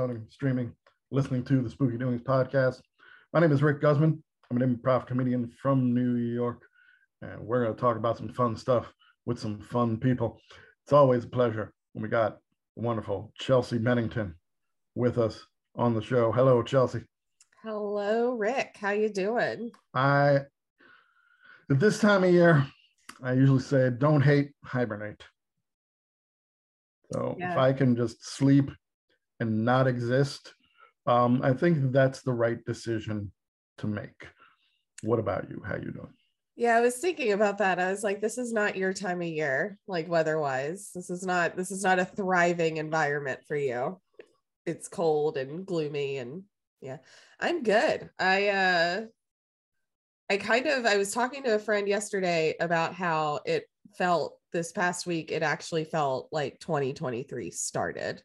downloading, streaming, listening to the Spooky Doings podcast. My name is Rick Guzman. I'm an improv comedian from New York, and we're going to talk about some fun stuff with some fun people. It's always a pleasure when we got wonderful Chelsea Bennington with us on the show. Hello, Chelsea. Hello, Rick. How you doing? I at this time of year, I usually say don't hate, hibernate. So Yeah. if I can just sleep and not exist, um, I think that's the right decision to make. What about you? How you doing? Yeah, I was thinking about that. I was like, this is not your time of year, like weather-wise. This is not this is not a thriving environment for you. It's cold and gloomy and yeah. I'm good. I uh I kind of I was talking to a friend yesterday about how it felt this past week it actually felt like 2023 started.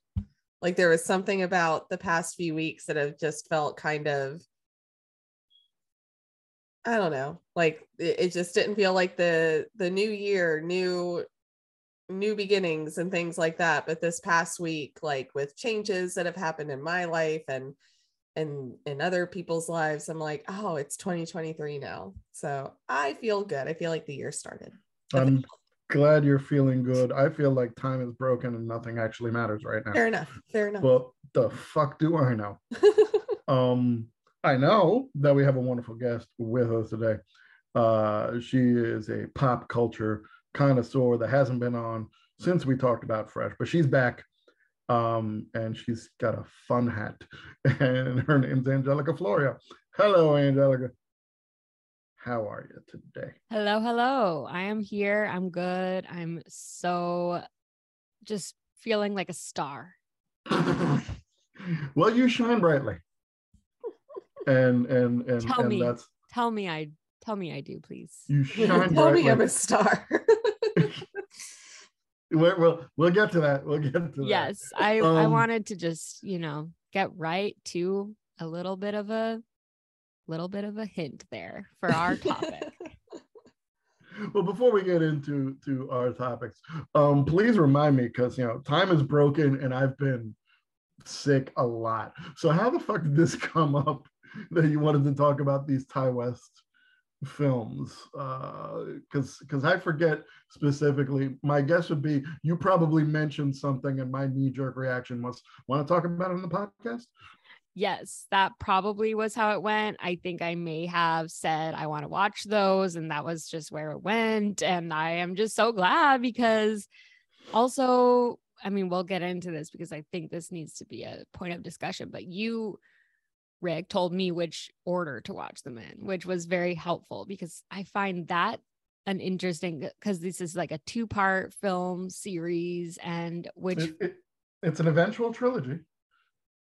Like there was something about the past few weeks that have just felt kind of I don't know. Like it, it just didn't feel like the the new year, new new beginnings and things like that. But this past week, like with changes that have happened in my life and and in other people's lives, I'm like, oh, it's 2023 now. So I feel good. I feel like the year started. I'm glad you're feeling good. I feel like time is broken and nothing actually matters right now. Fair enough. Fair enough. But the fuck do I know? Um, I know that we have a wonderful guest with us today. Uh, she is a pop culture connoisseur that hasn't been on since we talked about Fresh, but she's back. Um, and she's got a fun hat, and her name's Angelica Florio. Hello, Angelica. How are you today? Hello, hello. I am here. I'm good. I'm so just feeling like a star. well, you shine brightly, and and and, Tell and me. that's Tell me I tell me I do, please. you shine Tell me. I'm a star. We're- we'll we'll get to that. We'll get to that. Yes, I I Um, wanted to just, you know, get right to a little bit of a little bit of a hint there for our topic. Well, before we get into to our topics, um, please remind me because you know time is broken and I've been sick a lot. So how the fuck did this come up that you wanted to talk about these Ti West films? Because because I forget specifically. My guess would be you probably mentioned something, and my knee jerk reaction was, "Want to talk about it on the podcast?" Yes, that probably was how it went. I think I may have said I want to watch those, and that was just where it went. And I am just so glad because also, I mean, we'll get into this because I think this needs to be a point of discussion. But you, Rick, told me which order to watch them in, which was very helpful because I find that an interesting because this is like a two part film series and which It- it- it's an eventual trilogy.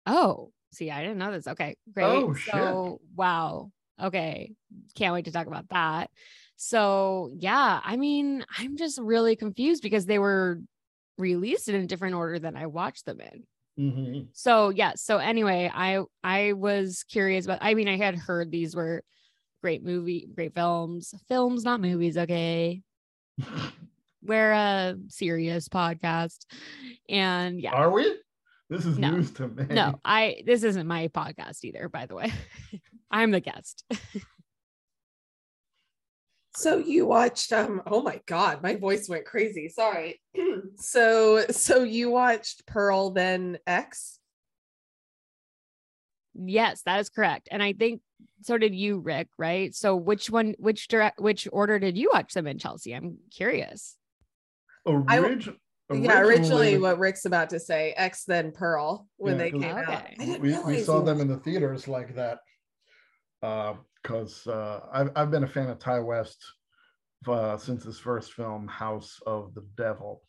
Oh, see, I didn't know this. Okay, great. Oh, shit. So, wow. Okay, can't wait to talk about that. So, yeah, I mean, I'm just really confused because they were released in a different order than I watched them in. Mhm. So, yeah. So, anyway, I I was curious, but I mean, I had heard these were great movie, great films, films, not movies. Okay, we're a serious podcast, and yeah, Are we? This is No. news to me. no i this isn't my podcast either by the way i'm the guest So you watched um oh my god, my voice went crazy. Sorry. so so you watched Pearl then X? yes that is correct and i think so did you rick right so which one which direct which order did you watch them in chelsea i'm curious I- Orig- Yeah, originally what Rick's about to say, X then Pearl when Yeah, they 'cause- came out. Okay. I didn't we, we saw them in the theaters like that because uh, I've, I've been a fan of Ti West uh, since his first film, House of the Devil.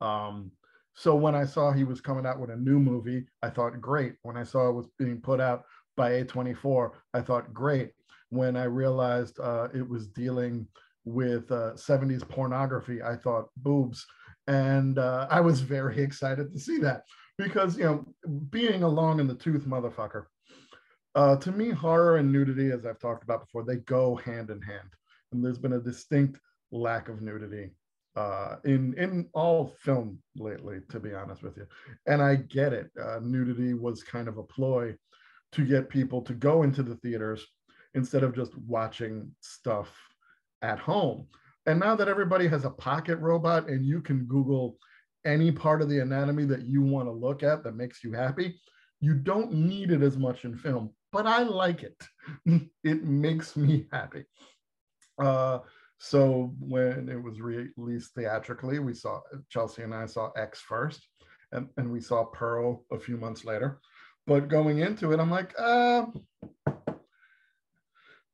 Um, so when I saw he was coming out with a new movie, I thought great. When I saw it was being put out by A24, I thought great. When I realized uh, it was dealing with uh, 70s pornography, I thought boobs. And uh, I was very excited to see that because, you know, being a long in the tooth motherfucker, uh, to me, horror and nudity, as I've talked about before, they go hand in hand. And there's been a distinct lack of nudity uh, in in all film lately, to be honest with you. And I get it. Uh, nudity was kind of a ploy to get people to go into the theaters instead of just watching stuff at home. And now that everybody has a pocket robot and you can Google any part of the anatomy that you want to look at that makes you happy, you don't need it as much in film, but I like it. it makes me happy. Uh, so when it was released theatrically, we saw Chelsea and I saw X first, and, and we saw Pearl a few months later. But going into it, I'm like, uh,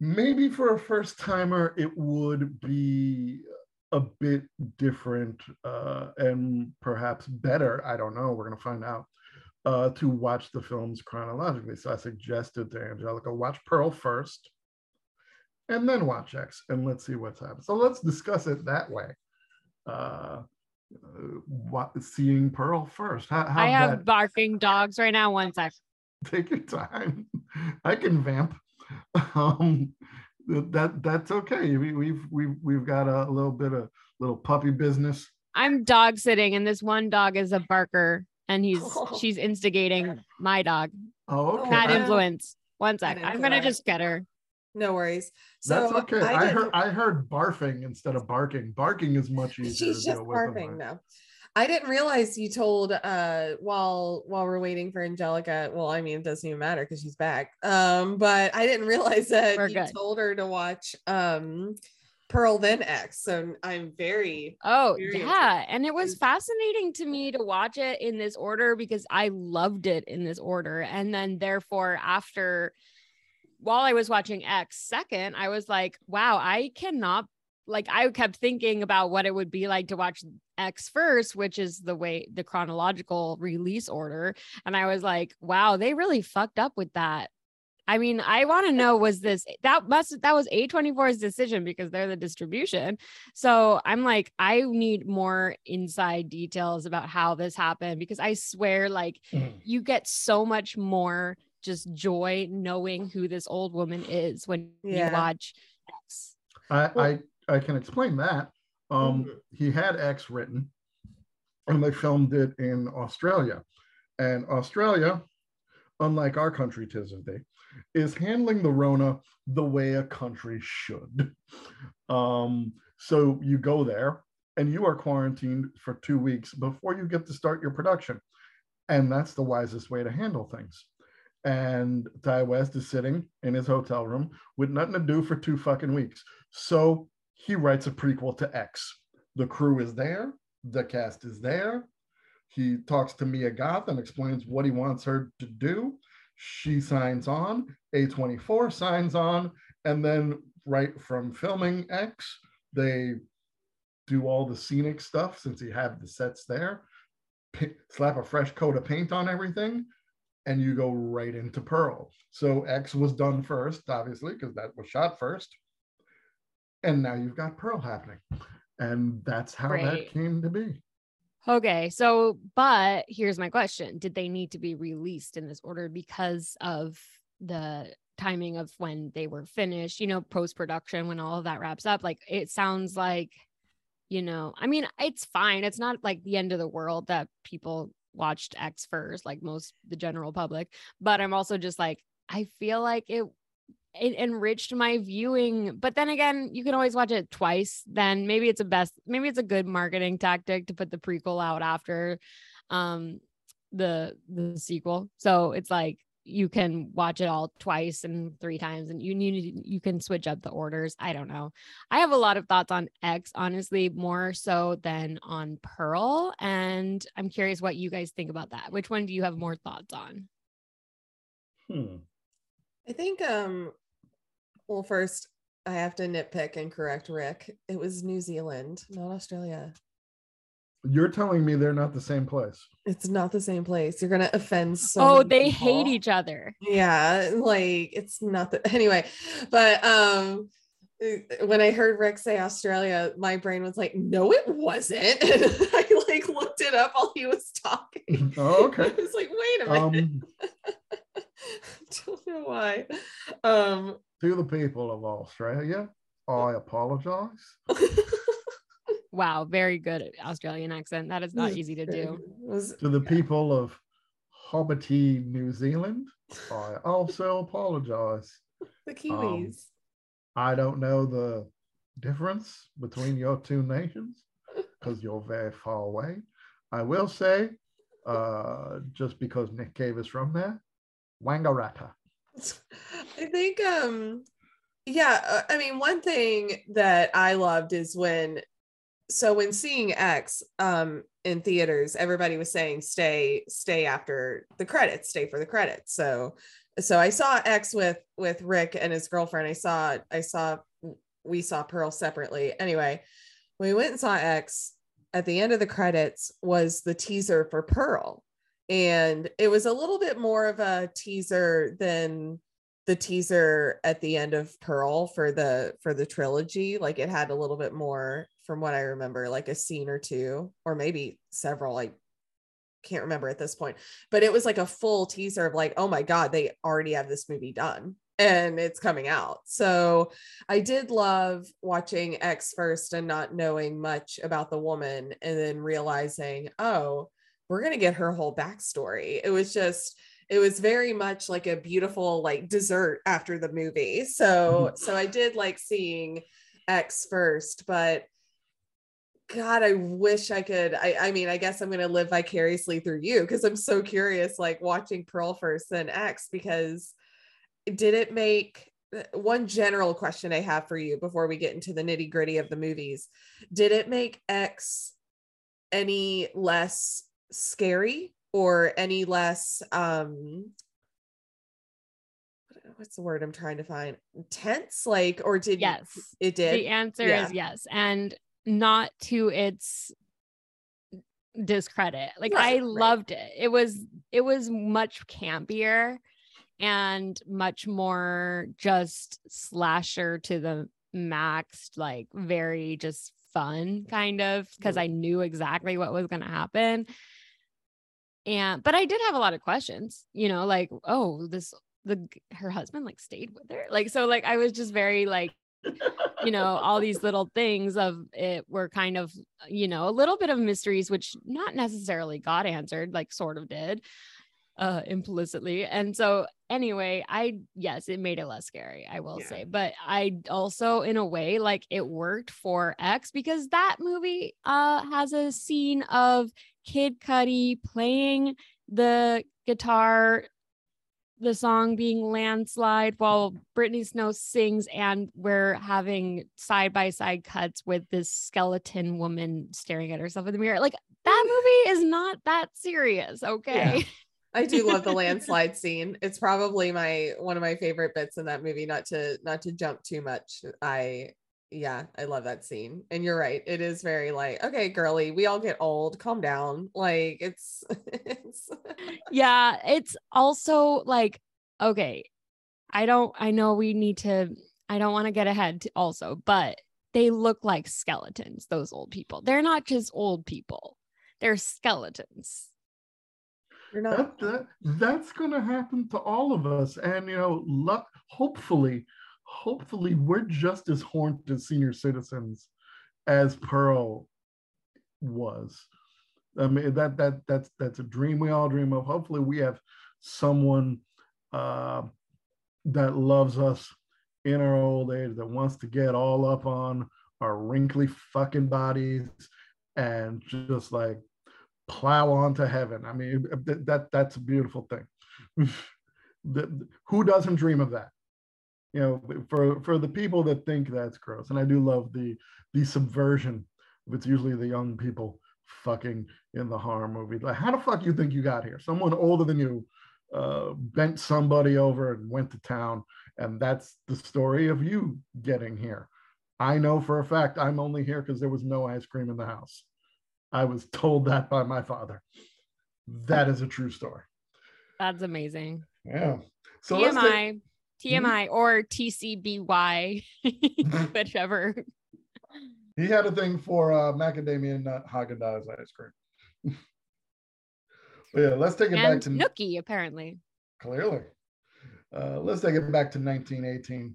maybe for a first timer, it would be a bit different uh, and perhaps better. I don't know. We're going to find out. Uh, to watch the films chronologically. So I suggested to Angelica, watch Pearl first and then watch X and let's see what's happened. So let's discuss it that way. Uh, what, seeing Pearl first. How, I have that... barking dogs right now. One sec. Take your time. I can vamp. Um, that that's okay. We, we've we've we've got a little bit of little puppy business. I'm dog sitting, and this one dog is a barker, and he's she's instigating my dog. Oh, okay. Bad influence. One sec. I'm gonna just get her. No worries. So That's okay. I, I heard I heard barfing instead of barking. Barking is much easier. She's just barfing now. I didn't realize you told uh while while we're waiting for Angelica. Well, I mean, it doesn't even matter because she's back. Um, but I didn't realize that we're you good. told her to watch um Pearl then X. So I'm very oh very yeah, and it was fascinating to me to watch it in this order because I loved it in this order, and then therefore after while I was watching X second, I was like, wow, I cannot like I kept thinking about what it would be like to watch X first, which is the way the chronological release order. And I was like, wow, they really fucked up with that. I mean, I want to know was this that must that was A24's decision because they're the distribution. So I'm like, I need more inside details about how this happened because I swear, like, mm. you get so much more just joy knowing who this old woman is when yeah. you watch X. I, I I can explain that. Um, mm-hmm. He had X written, and they filmed it in Australia. And Australia, unlike our country, tis of day, is handling the Rona the way a country should. Um, so you go there and you are quarantined for two weeks before you get to start your production. And that's the wisest way to handle things. And Ti West is sitting in his hotel room with nothing to do for two fucking weeks. So he writes a prequel to X. The crew is there, the cast is there. He talks to Mia Goth and explains what he wants her to do. She signs on, A24 signs on, and then right from filming X, they do all the scenic stuff since he had the sets there, P- slap a fresh coat of paint on everything, and you go right into Pearl. So X was done first, obviously, because that was shot first and now you've got Pearl happening. And that's how right. that came to be. Okay. So, but here's my question Did they need to be released in this order because of the timing of when they were finished, you know, post production, when all of that wraps up? Like, it sounds like, you know, I mean, it's fine. It's not like the end of the world that people watched X first, like most the general public. But I'm also just like, I feel like it it enriched my viewing. But then again, you can always watch it twice. Then maybe it's a best, maybe it's a good marketing tactic to put the prequel out after um the the sequel. So it's like you can watch it all twice and three times and you need you can switch up the orders. I don't know. I have a lot of thoughts on X, honestly, more so than on Pearl. And I'm curious what you guys think about that. Which one do you have more thoughts on? Hmm. I think um well, first, I have to nitpick and correct Rick. It was New Zealand, not Australia. You're telling me they're not the same place. It's not the same place. You're gonna offend so. Oh, they people. hate each other. Yeah, like it's not the anyway. But um, when I heard Rick say Australia, my brain was like, "No, it wasn't." And I like looked it up while he was talking. Oh, okay. I was like, "Wait a minute." Um, don't know why. Um, to the people of Australia, I apologize. Wow, very good Australian accent. That is not easy to do. To the people of Hobbity, New Zealand, I also apologize. the Kiwis. I don't know the difference between your two nations because you're very far away. I will say, uh, just because Nick Cave is from there, Wangaratta. I think um yeah, uh, I mean one thing that I loved is when so when seeing X um in theaters everybody was saying stay stay after the credits, stay for the credits. So so I saw X with with Rick and his girlfriend. I saw I saw we saw Pearl separately. Anyway, we went and saw X at the end of the credits was the teaser for Pearl and it was a little bit more of a teaser than the teaser at the end of pearl for the for the trilogy. Like it had a little bit more from what i remember like a scene or two or maybe several i can't remember at this point. But it was like a full teaser of like oh my god they already have this movie done and it's coming out. So i did love watching x first and not knowing much about the woman and then realizing oh we're going to get her whole backstory. It was just, it was very much like a beautiful like dessert after the movie. So, mm-hmm. so I did like seeing X first, but God, I wish I could. I, I mean, I guess I'm going to live vicariously through you because I'm so curious, like watching Pearl first, then X, because did it make uh, one general question I have for you before we get into the nitty gritty of the movies? Did it make X any less scary or any less um what's the word I'm trying to find? Tense, like, or did Yes. it did? The answer Yeah. is yes. And not to its discredit. Like Right, I right. loved it. It was it was much campier and much more just slasher to the max, like very just fun kind of because Mhm. I knew exactly what was going to happen. And but I did have a lot of questions, you know, like, oh, this the her husband like stayed with her. Like so like I was just very like you know all these little things of it were kind of you know a little bit of mysteries which not necessarily got answered like sort of did uh implicitly and so anyway i yes it made it less scary i will Yeah. say but i also in a way like it worked for x because that movie uh has a scene of Kid Cudi playing the guitar the song being landslide while Brittany Snow sings, and we're having side by side cuts with this skeleton woman staring at herself in the mirror. Like that mm. movie is not that serious, okay? I do love the landslide scene. It's probably my one of my favorite bits in that movie. Not to not to jump too much. I yeah, I love that scene. And you're right. It is very like, okay, girly, we all get old. Calm down. Like it's it's yeah, it's also like, okay, I don't, I know we need to, I don't want to get ahead to also, but they look like skeletons, those old people. They're not just old people, they're skeletons. you're not that, that that's going to happen to all of us and you know luck hopefully hopefully we're just as horned as senior citizens as pearl was i mean that that that's that's a dream we all dream of hopefully we have someone uh, that loves us in our old age that wants to get all up on our wrinkly fucking bodies and just like plow on to heaven. I mean, that, that that's a beautiful thing. the, who doesn't dream of that? You know, for for the people that think that's gross, and I do love the the subversion. Of it's usually the young people fucking in the horror movie. Like, how the fuck you think you got here? Someone older than you uh, bent somebody over and went to town, and that's the story of you getting here. I know for a fact I'm only here because there was no ice cream in the house. I was told that by my father. That is a true story. That's amazing. Yeah. So let's take- TMI, TMI, or TCBY, whichever. he had a thing for uh, macadamia nut Haagen Dazs ice cream. but yeah, let's take it back to Nookie, apparently. clearly. Uh, let's take it back to 1918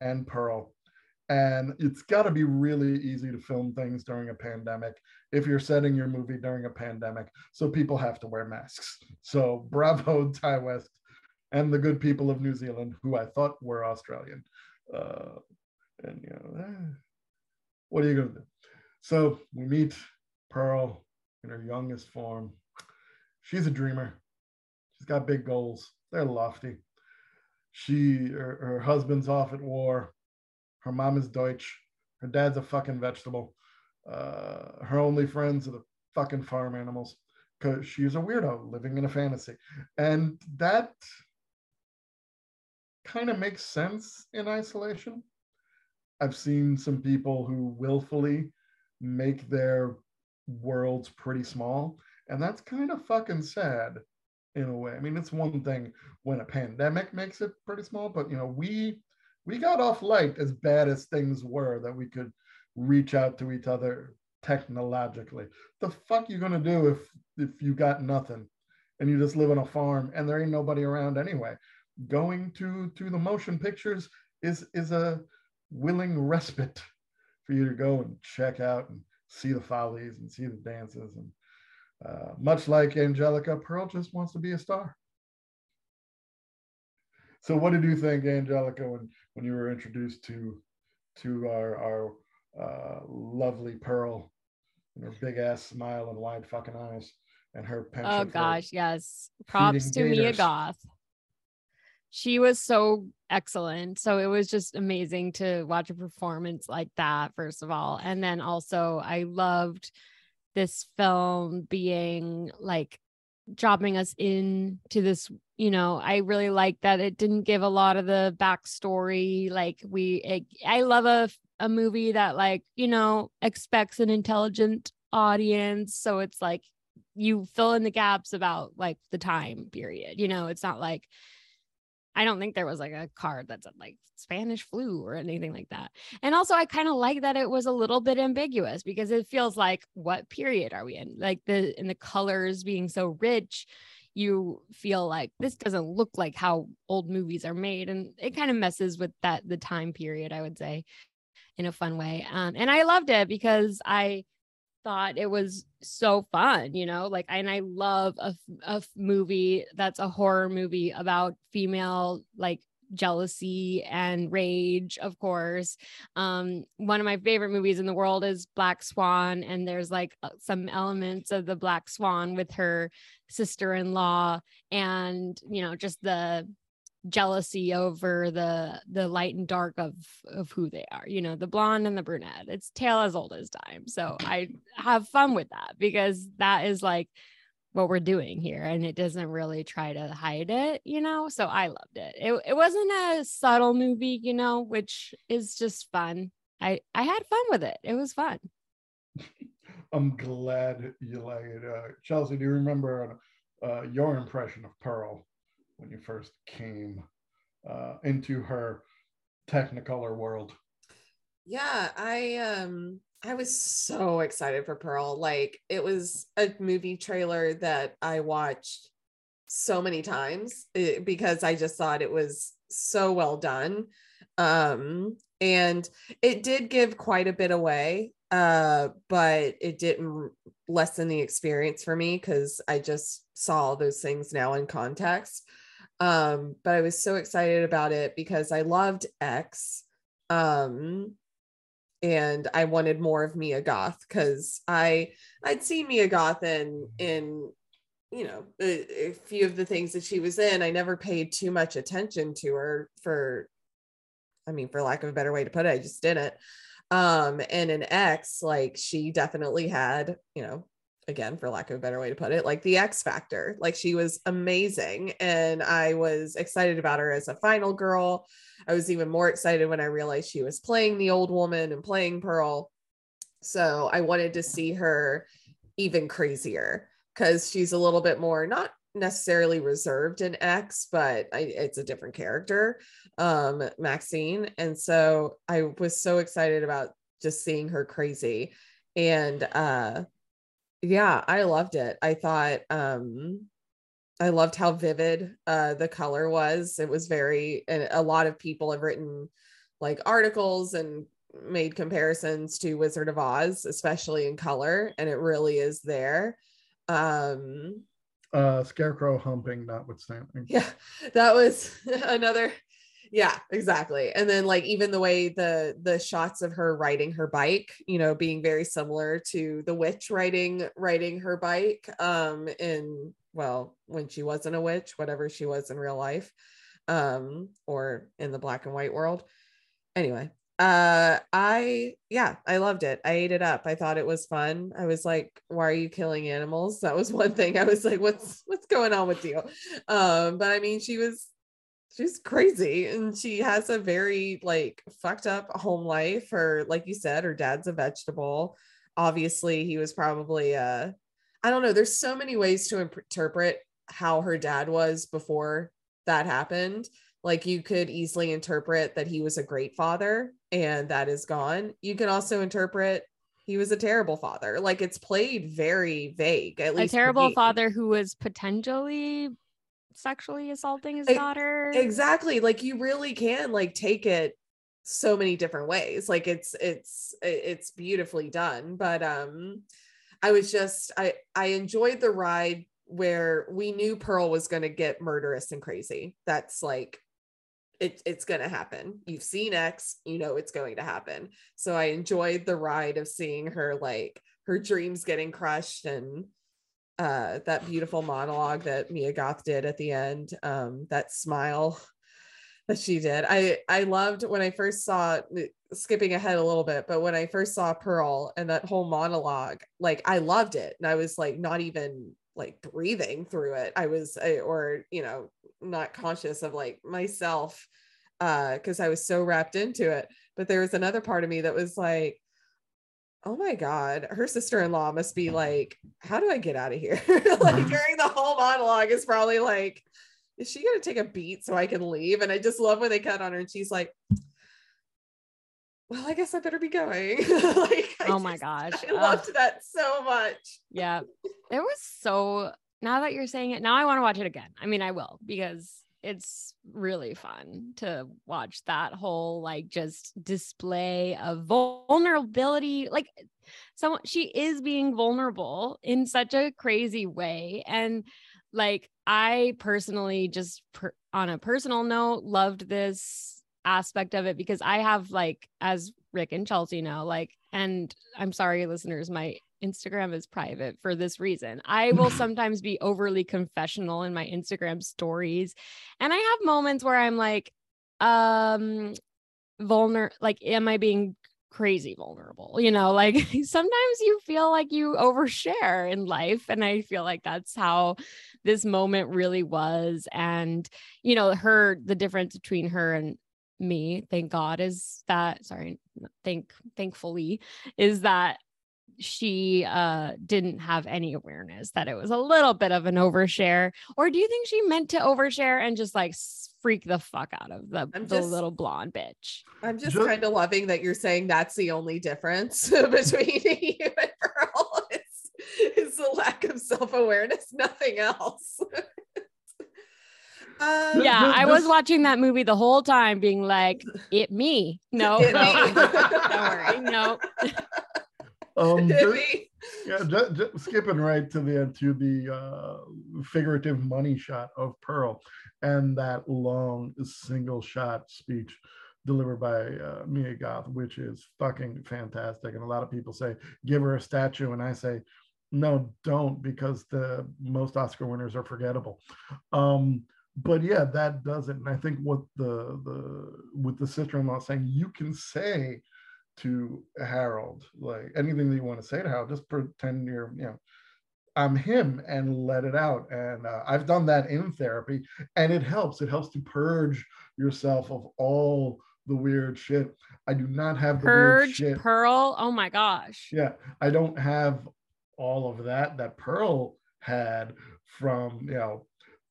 and Pearl. And it's got to be really easy to film things during a pandemic if you're setting your movie during a pandemic. So people have to wear masks. So bravo, Ti West and the good people of New Zealand, who I thought were Australian. Uh, and, you know, eh, what are you going to do? So we meet Pearl in her youngest form. She's a dreamer. She's got big goals. They're lofty. She, her, her husband's off at war. Her mom is Deutsch. Her dad's a fucking vegetable. Uh, her only friends are the fucking farm animals because she's a weirdo living in a fantasy. And that kind of makes sense in isolation. I've seen some people who willfully make their worlds pretty small, and that's kind of fucking sad in a way. I mean, it's one thing when a pandemic makes it pretty small, but you know, we we got off light as bad as things were that we could reach out to each other technologically. The fuck you gonna do if if you got nothing and you just live on a farm and there ain't nobody around anyway? Going to to the motion pictures is is a willing respite for you to go and check out and see the follies and see the dances and uh, much like Angelica, Pearl just wants to be a star. So, what did you think, Angelica, when when you were introduced to to our our uh, lovely Pearl and her big ass smile and wide fucking eyes and her penchant Oh gosh, yes. Props to Mia. Goth. She was so excellent. So it was just amazing to watch a performance like that, first of all. And then also, I loved this film being like dropping us in to this you know i really like that it didn't give a lot of the backstory like we it, i love a a movie that like you know expects an intelligent audience so it's like you fill in the gaps about like the time period you know it's not like i don't think there was like a card that said like spanish flu or anything like that. And also i kind of like that it was a little bit ambiguous because it feels like what period are we in? Like the and the colors being so rich you feel like this doesn't look like how old movies are made. And it kind of messes with that the time period i would say in a fun way. Um, and i loved it because i thought it was so fun you know like and i love a, a movie that's a horror movie about female like jealousy and rage of course. Um one of my favorite movies in the world is black swan and there's like uh, some elements of the black swan with her sister-in-law and you know just the jealousy over the the light and dark of of who they are you know the blonde and the brunette. It's tale as old as time. So i have fun with that because that is like what we're doing here and it doesn't really try to hide it you know? So i loved it. It, it wasn't a subtle movie you know which is just fun. I i had fun with it. It was fun. I'm glad you like it. Uh, Chelsea, do you remember uh, your impression of Pearl when you first came uh, into her Technicolor world? Yeah, I um I was so excited for Pearl. Like it was a movie trailer that I watched so many times eh, because I just thought it was so well done. Um and it did give quite a bit away uh but it didn't lessen the experience for me cuz I just saw all those things now in context. Um but I was so excited about it because I loved X. Um and I wanted more of Mia Goth because I I'd seen Mia Goth in in you know a, a few of the things that she was in. I never paid too much attention to her for, I mean, for lack of a better way to put it, I just didn't. Um, and in X, like she definitely had, you know, again for lack of a better way to put it, like the X factor. Like she was amazing, and I was excited about her as a final girl. I was even more excited when I realized she was playing the old woman and playing Pearl. So I wanted to see her even crazier because she's a little bit more not necessarily reserved in X, but I, it's a different character, um, Maxine. And so I was so excited about just seeing her crazy. And uh yeah, I loved it. I thought um I loved how vivid uh, the color was. It was very, and a lot of people have written like articles and made comparisons to Wizard of Oz, especially in color, and it really is there. Um, uh, scarecrow humping notwithstanding. Yeah, that was another. Yeah, exactly. And then like even the way the the shots of her riding her bike, you know, being very similar to the witch riding riding her bike um in well, when she wasn't a witch, whatever she was in real life um or in the black and white world. Anyway, uh i yeah i loved it. I ate it up. I thought it was fun. I was like why are you killing animals? That was one thing. I was like what's what's going on with you? Um but i mean she was she's crazy and she has a very like fucked up home life or like you said her dad's a vegetable obviously he was probably uh i don't know there's so many ways to interpret how her dad was before that happened like you could easily interpret that he was a great father and that is gone. You can also interpret he was a terrible father. Like it's played very vague. At least a terrible father who was potentially sexually assaulting his daughter. Exactly. Like you really can like take it so many different ways. Like it's it's it's beautifully done. But um I was just I I enjoyed the ride where we knew Pearl was going to get murderous and crazy. That's like it, it's going to happen. You've seen X, you know it's going to happen. So I enjoyed the ride of seeing her like her dreams getting crushed and uh that beautiful monologue that Mia Goth did at the end. Um that smile that she did. I I loved when I first saw skipping ahead a little bit, but when I first saw Pearl and that whole monologue, like I loved it. And I was like not even like breathing through it. I was I, or you know not conscious of like myself uh because I was so wrapped into it. But there was another part of me that was like, oh my god, her sister-in-law must be like, how do I get out of here? like during the whole monologue is probably like, is she gonna take a beat so I can leave? And I just love when they cut on her and she's like, well, I guess I better be going. like, I oh my gosh. I loved that so much. Yeah. It was so now that you're saying it, now I want to watch it again. I mean, I will because it's really fun to watch that whole like just display of vulnerability. Like someone she is being vulnerable in such a crazy way. And like I personally just per, on a personal note loved this aspect of it because I have like as Rick and Chelsea know like and I'm sorry listeners my Instagram is private for this reason. I will sometimes be overly confessional in my Instagram stories and I have moments where I'm like um vulnerable like am I being crazy vulnerable you know like sometimes you feel like you overshare in life and i feel like that's how this moment really was and you know her the difference between her and me thank god is that sorry thank thankfully is that she uh didn't have any awareness that it was a little bit of an overshare or do you think she meant to overshare and just like freak the fuck out of the, I'm the just, little blonde bitch i'm just, just kind of loving that you're saying that's the only difference between you and pearl is, is the lack of self-awareness nothing else uh, yeah, I was watching that movie the whole time, being like, "It me." No, it no. Me. don't worry. No. Um, just, yeah, just, just skipping right to the to the uh, figurative money shot of Pearl, and that long single shot speech delivered by uh, Mia Goth, which is fucking fantastic. And a lot of people say, give her a statue. And I say, no, don't, because the most Oscar winners are forgettable. Um, but yeah, that does it. And I think what the the with the sister-in-law saying, you can say to Harold like anything that you want to say to Harold, just pretend you're you know I'm him and let it out. And uh, I've done that in therapy, and it helps. It helps to purge yourself of all the weird shit. I do not have the purge weird shit. Pearl. Oh my gosh. Yeah, I don't have all of that that Pearl had from you know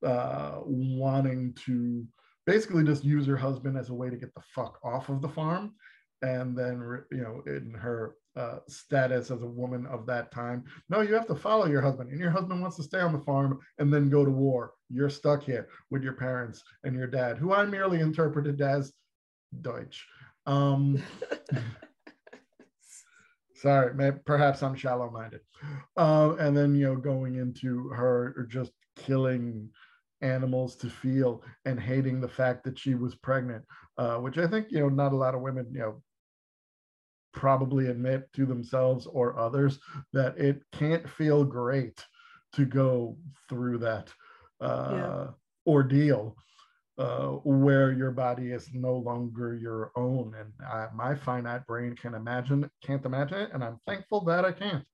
uh, wanting to basically just use her husband as a way to get the fuck off of the farm. And then, you know, in her uh, status as a woman of that time, no, you have to follow your husband, and your husband wants to stay on the farm and then go to war. You're stuck here with your parents and your dad, who I merely interpreted as Deutsch. Um, Sorry, perhaps I'm shallow minded. Um, and then, you know, going into her just killing animals to feel and hating the fact that she was pregnant, uh, which I think, you know, not a lot of women, you know, probably admit to themselves or others that it can't feel great to go through that uh, yeah. ordeal uh, where your body is no longer your own. And I, my finite brain can imagine, can't imagine it, and I'm thankful that I can't.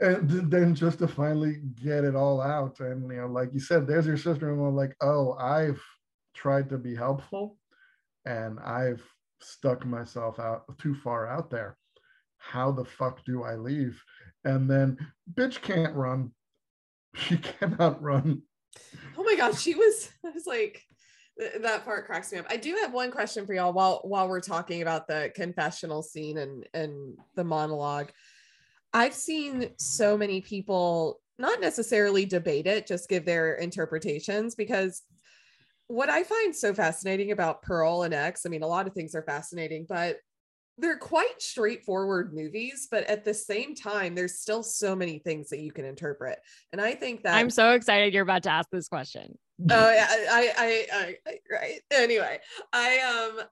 And then just to finally get it all out, and you know, like you said, there's your sister-in-law. Like, oh, I've tried to be helpful, and I've stuck myself out too far out there. How the fuck do I leave? And then, bitch can't run. She cannot run Oh my gosh, she was. I was like, that part cracks me up. I do have one question for y'all while while we're talking about the confessional scene and and the monologue. I've seen so many people not necessarily debate it, just give their interpretations because what I find so fascinating about Pearl and X, I mean, a lot of things are fascinating, but they're quite straightforward movies, but at the same time, there's still so many things that you can interpret. And I think that I'm so excited you're about to ask this question. Oh yeah, I, I, I, I, right. Anyway, I um,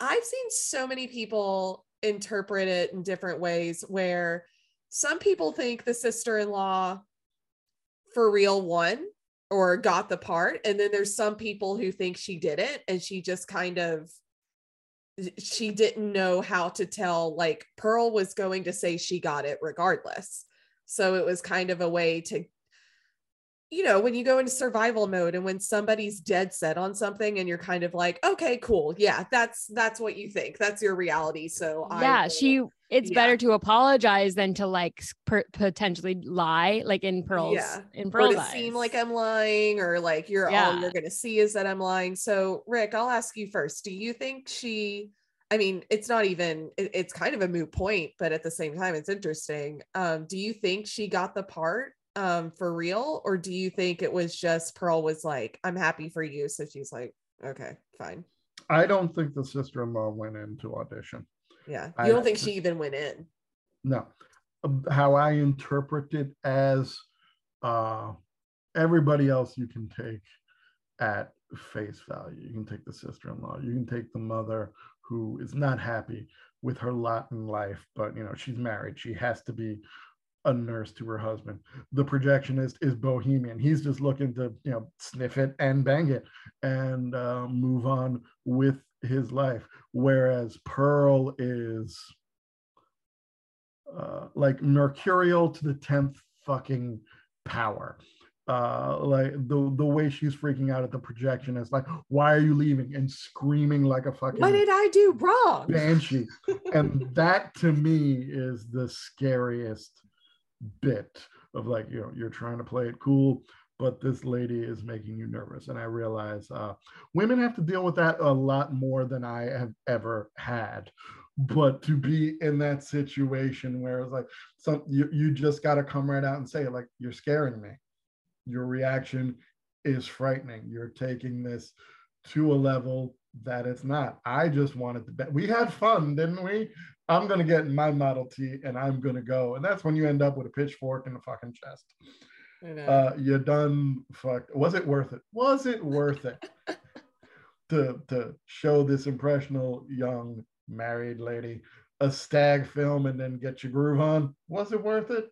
I've seen so many people interpret it in different ways. Where some people think the sister-in-law for real won or got the part, and then there's some people who think she didn't, and she just kind of she didn't know how to tell like pearl was going to say she got it regardless. So it was kind of a way to you know when you go into survival mode and when somebody's dead set on something and you're kind of like okay cool. Yeah that's that's what you think. That's your reality. So yeah she it's yeah. better to apologize than to like per- potentially lie like in pearl's yeah. in pearl's or to seem like i'm lying or like you're yeah. all you're gonna see is that i'm lying. So rick i'll ask you first. Do you think she i mean it's not even it, it's kind of a moot point but at the same time it's interesting. Um do you think she got the part um for real? Or do you think it was just pearl was like i'm happy for you so she's like okay fine. I don't think the sister-in-law went into audition yeah. You don't think she even went in? No. Um, how I interpret it as uh, everybody else you can take at face value. You can take the sister in law, you can take the mother who is not happy with her lot in life, but you know, she's married. She has to be a nurse to her husband. The projectionist is bohemian. He's just looking to, you know, sniff it and bang it and uh, move on with his life. Whereas Pearl is uh, like mercurial to the 10th fucking power. Uh, like the the way she's freaking out at the projection is like, why are you leaving? And screaming like a fucking what did I do wrong? Banshee. and that to me is the scariest bit of like, you know, you're trying to play it cool, but this lady is making you nervous. And I realize uh, women have to deal with that a lot more than I have ever had. But to be in that situation where it's like, some you, you just got to come right out and say, like, you're scaring me. Your reaction is frightening. You're taking this to a level that it's not. I just wanted to bet. We had fun, didn't we? I'm gonna get my Model T and I'm gonna go. And that's when you end up with a pitchfork in the fucking chest uh, you done fucked. Was it worth it? Was it worth it to to show this impressionable young married lady a stag film and then get your groove on? Was it worth it?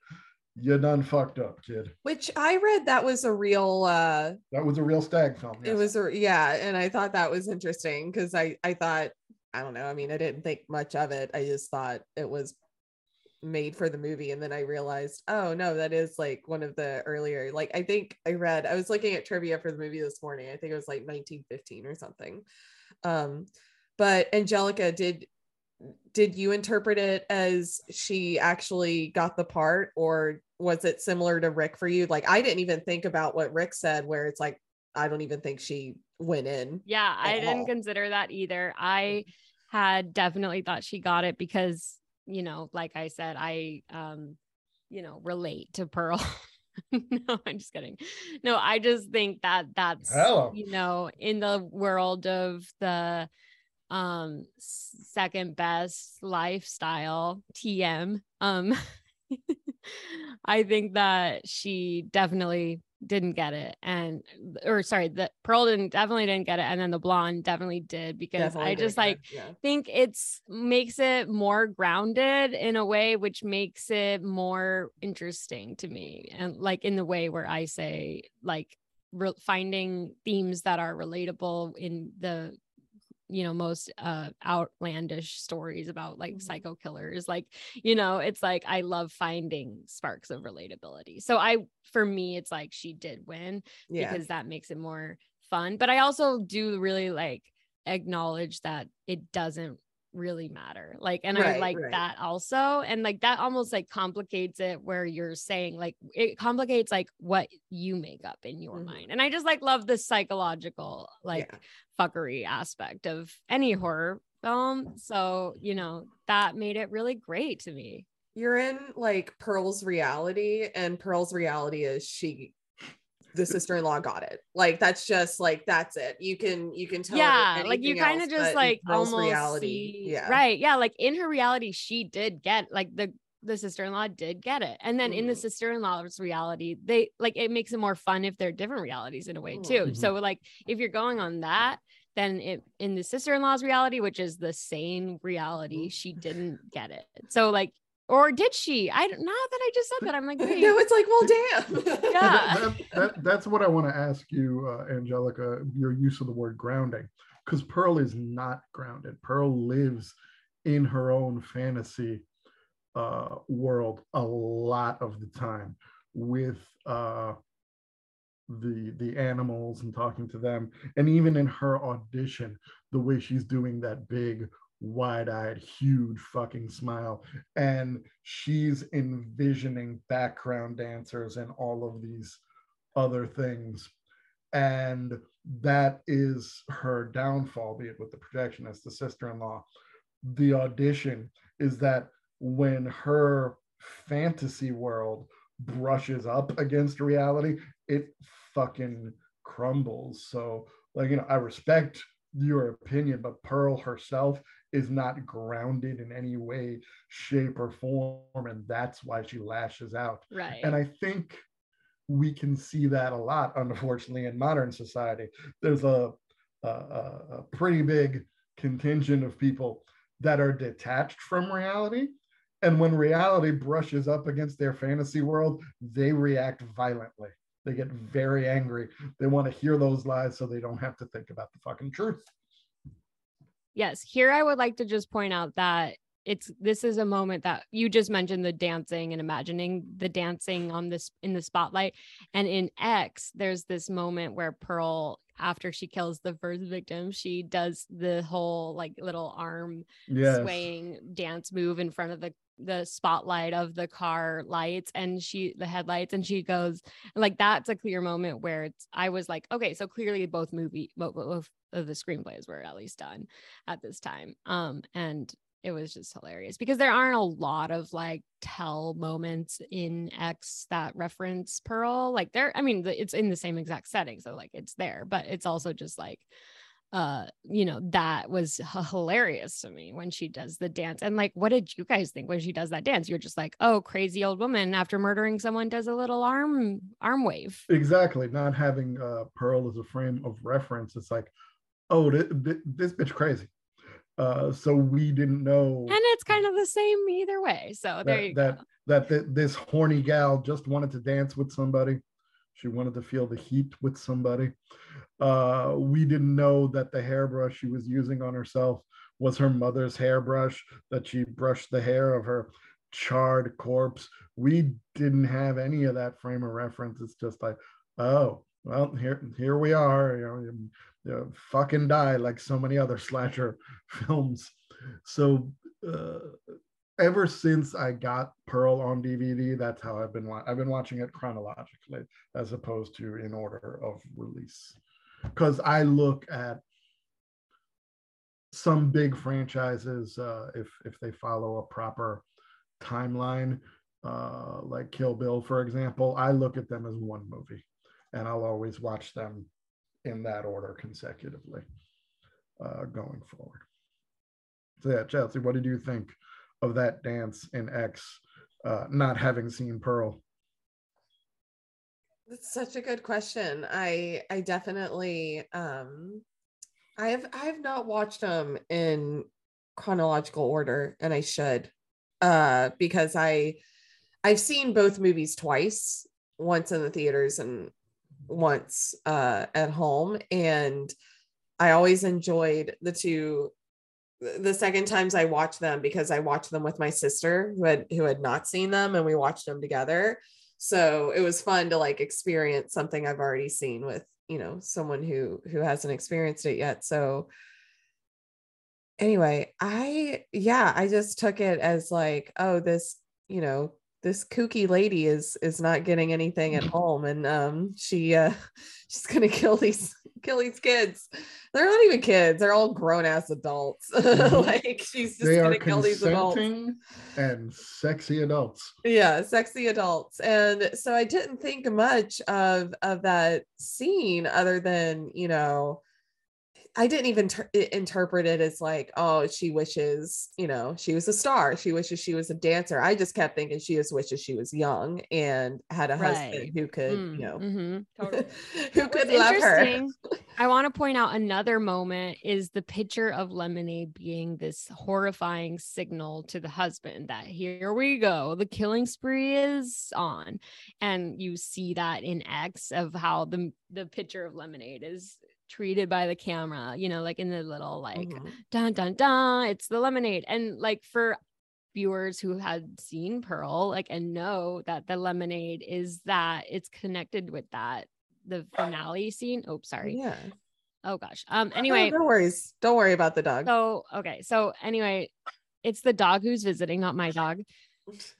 You done fucked up, kid. Which I read that was a real uh that was a real stag film. Yes. It was a yeah, and I thought that was interesting because I I thought I don't know. I mean, I didn't think much of it. I just thought it was made for the movie and then i realized oh no that is like one of the earlier like i think i read i was looking at trivia for the movie this morning i think it was like 1915 or something. Um but angelica did did you interpret it as she actually got the part or was it similar to rick for you? Like i didn't even think about what rick said where it's like i don't even think she went in yeah i didn't all. consider that either. I had definitely thought she got it because you know, like I said, I um, you know, relate to Pearl. no, I'm just kidding. No, I just think that that's Hello. you know, in the world of the um second best lifestyle tm um i think that she definitely didn't get it and or sorry the pearl didn't definitely didn't get it and then the blonde definitely did because Definitely i just like it, yeah. think it's makes it more grounded in a way which makes it more interesting to me and like in the way where i say like re- finding themes that are relatable in the you know most uh outlandish stories about like Mhm. psycho killers like you know it's like i love finding sparks of relatability so i for me it's like she did win yeah because that makes it more fun. But I also do really like acknowledge that it doesn't really matter. Like, and I like right. that also. And like that almost like complicates it where you're saying like it complicates like what you make up in your Mhm. mind. And I just like love the psychological like yeah. fuckery aspect of any horror film. So, you know, that made it really great to me. you're in like Pearl's reality, and Pearl's reality is she the sister-in-law got it. Like that's just like that's it. You can you can tell yeah like you kind of just like almost reality. see- Yeah. right yeah like in her reality she did get like the the sister-in-law did get it and then in the Mhm. sister-in-law's reality they like it makes it more fun if they're different realities in a way too Mhm. so like if you're going on that then it in the sister-in-law's reality which is the same reality she didn't get it so like or did she i don't now that i just said that i'm like wait no, it's like, well, damn. Yeah. that, that, that's what I want to ask you, uh, Angelica, your use of the word grounding, because Pearl is not grounded. Pearl lives in her own fantasy uh, world a lot of the time with uh, the the animals and talking to them, and even in her audition, the way she's doing that big wide-eyed huge fucking smile. And she's envisioning background dancers and all of these other things. And that is her downfall be it with the projectionist the sister-in-law. The audition is that when her fantasy world brushes up against reality it fucking crumbles. So like you know i respect your opinion but pearl herself is not grounded in any way shape or form and that's why she lashes out right and I think we can see that a lot, unfortunately, in modern society. There's a, a, a a pretty big contingent of people that are detached from reality. And when reality brushes up against their fantasy world, they react violently. They get very angry. They want to hear those lies so they don't have to think about the fucking truth. Yes, here I would like to just point out that it's this is a moment that you just mentioned the dancing and imagining the dancing on this in the spotlight and in X there's this moment where Pearl after she kills the first victim she does the whole like little arm Yes. swaying dance move in front of the the spotlight of the car lights and she the headlights and she goes like that's a clear moment where it's I was like okay so clearly both movie both, both of the screenplays were at least done at this time. Um and it was just hilarious because there aren't a lot of like tell moments in X that reference Pearl. Like there I mean it's in the same exact setting so like it's there but it's also just like uh you know that was hilarious to me when she does the dance and like what did you guys think when she does that dance you're just like oh crazy old woman after murdering someone does a little arm arm wave Exactly. Not having uh, Pearl as a frame of reference, it's like, oh, th- th- this bitch crazy. Uh, so we didn't know and it's kind of the same either way so there that you that, go that th- this horny gal just wanted to dance with somebody. She wanted to feel the heat with somebody. Uh, we didn't know that the hairbrush she was using on herself was her mother's hairbrush that she brushed the hair of her charred corpse. We didn't have any of that frame of reference. It's just like, oh, well, here here we are. You know, you, you fucking die like so many other slasher films. So uh, ever since I got Pearl on DVD, that's how I've been. I've been watching it chronologically as opposed to in order of release, because I look at some big franchises uh, if if they follow a proper timeline, uh, like Kill Bill, for example. I look at them as one movie, and I'll always watch them in that order consecutively uh, going forward. So yeah, Chelsea, what did you think of that dance in X? Uh, not having seen Pearl. That's such a good question. I I definitely um I have I have not watched them in chronological order and I should uh because I I've seen both movies twice, once in the theaters and once uh at home and I always enjoyed the two the second times I watched them because I watched them with my sister who had who had not seen them and we watched them together. So it was fun to like experience something I've already seen with, you know, someone who who hasn't experienced it yet. So anyway, I yeah, I just took it as like, oh, this, you know, this kooky lady is is not getting anything at home and um she uh she's gonna kill these kill these kids. They're not even kids. They're all grown-ass adults. Mm-hmm. Like she's just They gonna kill these adults. and sexy adults. yeah sexy adults. And so i didn't think much of of that scene other than you know i didn't even ter- interpret it as like oh she wishes you know she was a star. She wishes she was a dancer. I just kept thinking she just wishes she was young and had a Right. husband who could Mm, you know mhm, totally. who could love her. I want to point out another moment is the picture of lemonade being this horrifying signal to the husband that here we go, the killing spree is on, and you see that in X of how the the picture of lemonade is treated by the camera, you know, like in the little like Mhm. dun dun dun, it's the lemonade, and like for viewers who had seen Pearl, like and know that the lemonade is that it's connected with that the finale scene. Oh, sorry. yeah Oh gosh. Um. No, Anyway, no worries don't worry about the dog so okay. So anyway, it's the dog who's visiting, not my dog.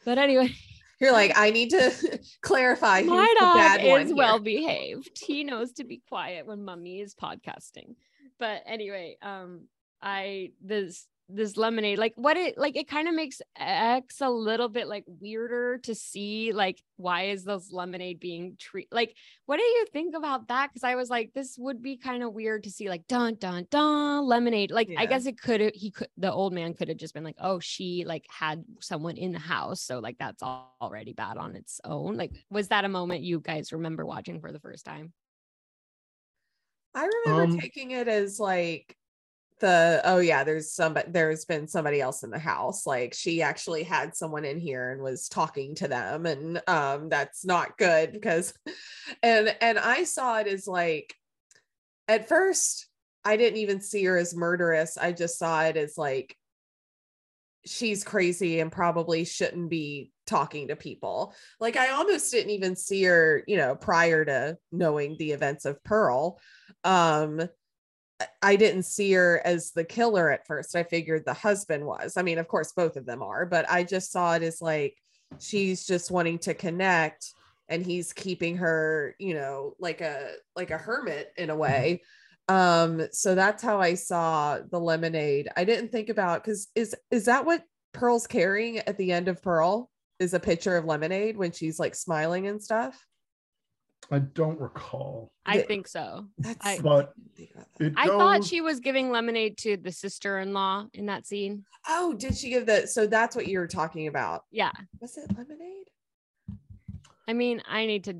But anyway, you're like i need to clarify who's my the dog is well behaved. He knows to be quiet when mummy is podcasting. But anyway, um, I this this lemonade like what it like it kind of makes x a little bit like weirder to see like why is this lemonade being treated like what do you think about that? Because i was like this would be kind of weird to see like dun dun dun lemonade. Like i guess it could have he could the old man could have just been like oh she like had someone in the house so like that's al- already bad on its own. Like was that a moment you guys remember watching for the first time? I remember Um, taking it as like the oh yeah, there's somebody there's been somebody else in the house. Like she actually had someone in here and was talking to them, and um that's not good because and and I saw it as like at first I didn't even see her as murderous. I just saw it as like she's crazy and probably shouldn't be talking to people. Like I almost didn't even see her, you know, prior to knowing the events of Pearl. Um I- didn't see her as the killer at first. I figured the husband was. I mean, of course both of them are, but I just saw it as like she's just wanting to connect and he's keeping her, you know, like a like a hermit in a way. Um so that's how i saw the lemonade. I didn't think about because is is that what pearl's carrying at the end of pearl? Is a picture of lemonade when she's like smiling and stuff I don't recall, i The- think so. that's I- but didn't think about that. it i thought she was giving lemonade to the sister-in-law in that scene. Oh did she give the so that's what you were talking about. Yeah. Was it lemonade? I mean i need to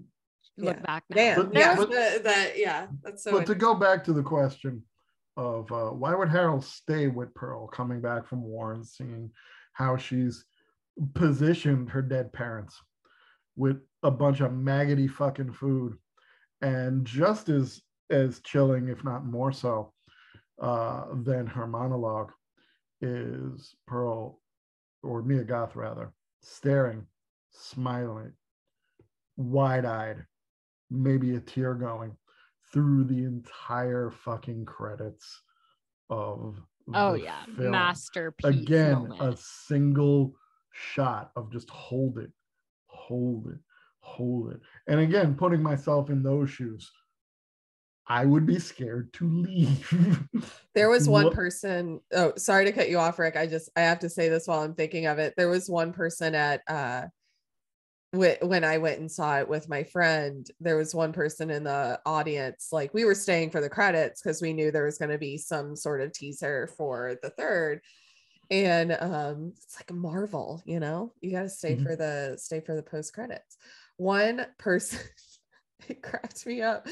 look Yeah. back now. damn. But- yeah but- the- that yeah that's so but to go back to the question of uh, why would Harold stay with Pearl coming back from war and seeing how she's positioned her dead parents with a bunch of maggoty fucking food and just as as chilling if not more so uh, than her monologue is Pearl or Mia Goth rather staring smiling wide-eyed maybe a tear going through the entire fucking credits of oh yeah film. masterpiece again moment. a single shot of just hold it hold it hold it and again putting myself in those shoes i would be scared to leave There was one What- person. Oh, sorry to cut you off, Rick. I just I have to say this while I'm thinking of it. There was one person at uh wh- when I went and saw it with my friend. There was one person in the audience. Like we were staying for the credits because we knew there was going to be some sort of teaser for the third. And um it's like a marvel you know? You got to stay Mhm. for the stay for the post credits. One person it cracked me up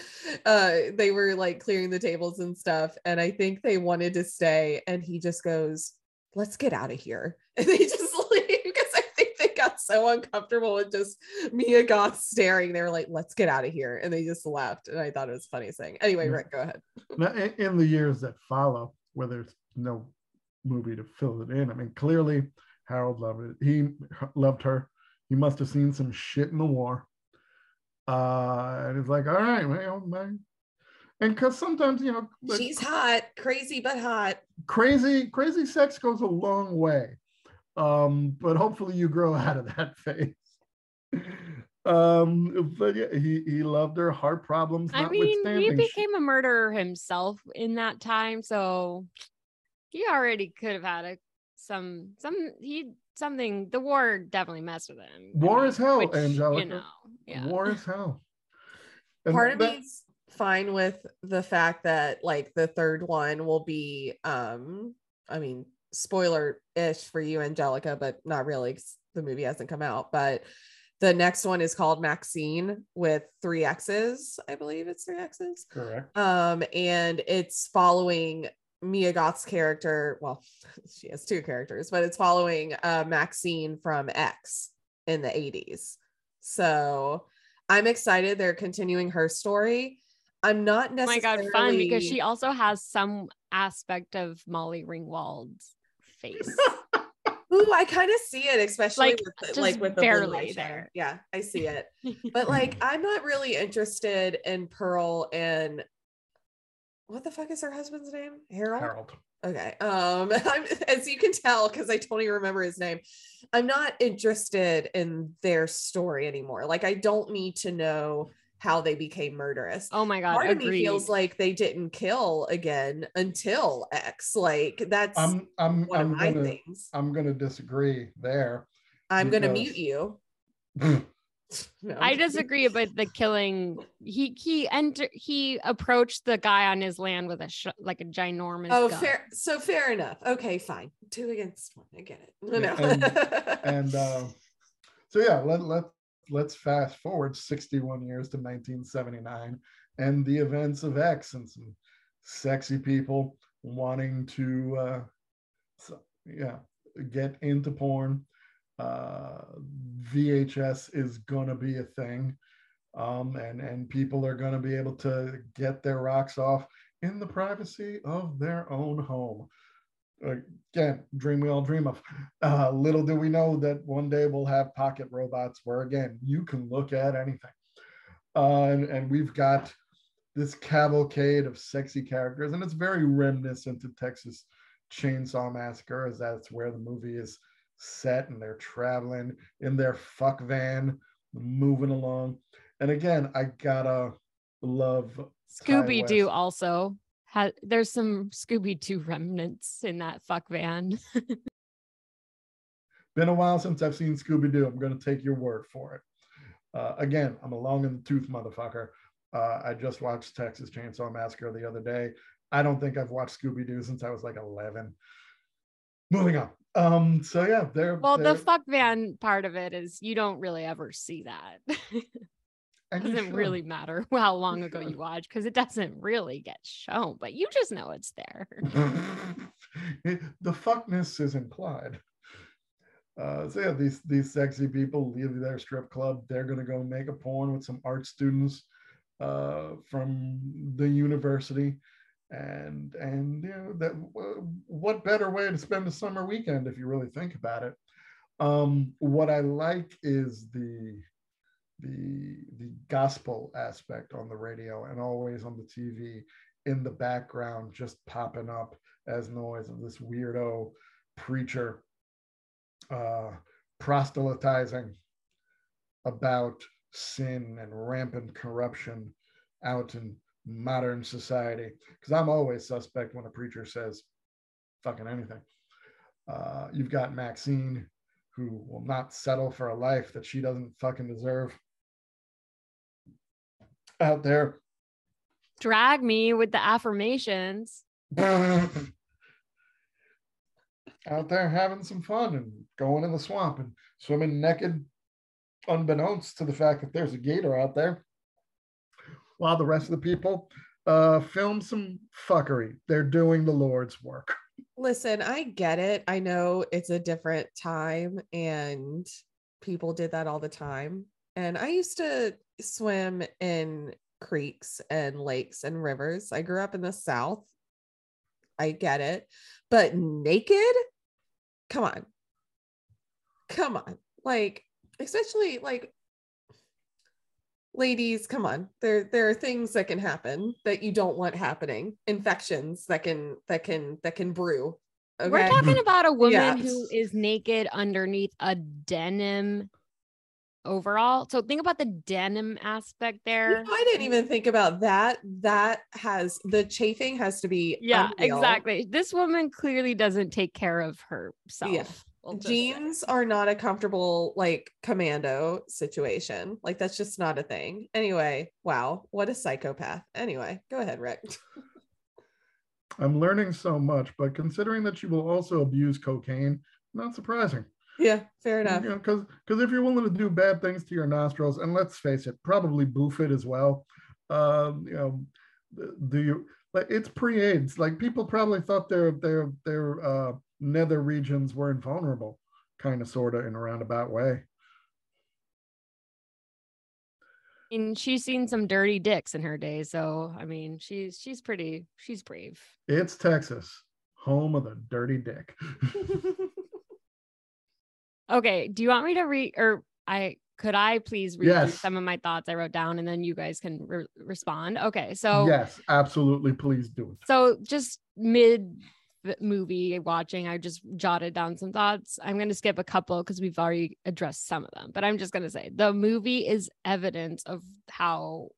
uh they were like clearing the tables and stuff and i think they wanted to stay and he just goes let's get out of here. And they just leave because i think they got so uncomfortable with just mia goth staring. They were like let's get out of here. And they just left and i thought it was funniest thing. Anyway Yeah. rick go ahead. In the years that follow, where there's no movie to fill it in, I mean, clearly Harold loved it. He loved her. He must have seen some shit in the war. Uh, and it's like, all right, well, man. And because sometimes, you know, like, she's hot crazy but hot crazy, crazy sex goes a long way. Um, but hopefully you grow out of that phase. Um, but yeah, he he loved her. Heart problems. I mean, he became a murderer himself in that time, so he already could have had a some some he something. The war definitely messed with him. War is hell, which, Angelica. You know, yeah. War is hell. And part of that- me's fine with the fact that like the third one will be um i mean spoiler ish for you angelica but not really 'cause the movie hasn't come out but the next one is called maxine with three x's i believe it's three x's correct. um and it's following mia goth's character well she has two characters but it's following uh maxine from x in the 80s so i'm excited they're continuing her story i'm not Oh my necessarily god, fun because she also has some aspect of Molly Ringwald's face. Ooh, I kind of see it, especially Like, with the, like with the barely there. Yeah, I see it. But like, I'm not really interested in Pearl and what the fuck is her husband's name? Harold. Harold. Okay. Um, I'm, as you can tell, because I don't even remember his name, I'm not interested in their story anymore. Like, I don't need to know how they became murderous. oh my god, Part of me feels like they didn't kill again until X. Like, that's I'm I'm one I'm of my gonna things. I'm gonna disagree there. I'm gonna mute you. No, I disagree about the killing. He he enter he approached the guy on his land with a sh- like a ginormous. Oh, gun. fair. So fair enough. Okay, fine. Two against one. I get it. No, Yeah, no. and uh, so yeah, let let let's fast forward 61 years to 1979 and the events of X and some sexy people wanting to uh, so, yeah get into porn. Uh, VHS is gonna be a thing, um, and and people are gonna be able to get their rocks off in the privacy of their own home. Again, dream we all dream of. Uh, little do we know that one day we'll have pocket robots where again you can look at anything, uh, and, and we've got this cavalcade of sexy characters, and it's very reminiscent to Texas Chainsaw Massacre, as that's where the movie is set, and they're traveling in their fuck van, moving along. And again, I gotta love Scooby Doo also had. There's some Scooby Doo remnants in that fuck van. Been a while since I've seen Scooby Doo. I'm gonna take your word for it. Uh, again, I'm a long in the tooth motherfucker. Uh, I just watched Texas Chainsaw Massacre the other day. I don't think I've watched Scooby Doo since I was like 11. Moving on. Um, so yeah, they're well, the they're- fuck van part of it is you don't really ever see that. you doesn't really matter how long You ago you watch because it doesn't really get shown, but you just know it's there. the fuckness is implied. Uh, so yeah, these these sexy people leave their strip club. They're gonna go make a porn with some art students uh, from the university, and and you know that what better way to spend a summer weekend if you really think about it. Um, what I like is the the the gospel aspect on the radio and always on the TV in the background just popping up as noise of this weirdo preacher uh, proselytizing about sin and rampant corruption out in modern society. Because I'm always suspect when a preacher says fucking anything. Uh, you've got Maxine, who will not settle for a life that she doesn't fucking deserve. Out there, Drag me with the affirmations. out there having some fun and going in the swamp and swimming naked, unbeknownst to the fact that there's a gator out there. While the rest of the people uh, film some fuckery. They're doing the Lord's work. Listen, I get it. I know it's a different time and people did that all the time. And I used to swim in creeks and lakes and rivers. I grew up in the South. I get it. But naked? Come on. Come on. Like, especially like ladies, come on. There there are things that can happen that you don't want happening. Infections that can that can that can brew. Okay? We're talking about a woman Yeah. who is naked underneath a denim overall. So think about the denim aspect You there. know, I didn't even think about that. That has the chafing has to be Yeah, unreal. exactly. This woman clearly doesn't take care of herself. Yeah. We'll just. Jeans are not a comfortable like commando situation. Like that's just not a thing. Anyway, wow, what a psychopath. Anyway, go ahead, Rick. I'm learning so much, but considering that you will also abuse cocaine, not surprising. Yeah, fair enough. Because because if you're willing to do bad things to your nostrils, and let's face it, probably boof it as well. Um, you know, do you like it's pre-AIDS? Like people probably thought their their their uh, nether regions were invulnerable, kind of, sort of, in a roundabout way. And she's seen some dirty dicks in her day. So I mean, she's she's pretty, she's brave. It's Texas, home of the dirty dick. Okay. Do you want me to read or I could I please read Yes. some of my thoughts I wrote down and then you guys can re- respond? Okay. So yes, absolutely. Please do it. So just mid movie watching, I just jotted down some thoughts. I'm going to skip a couple because we've already addressed some of them, but I'm just going to say the movie is evidence of how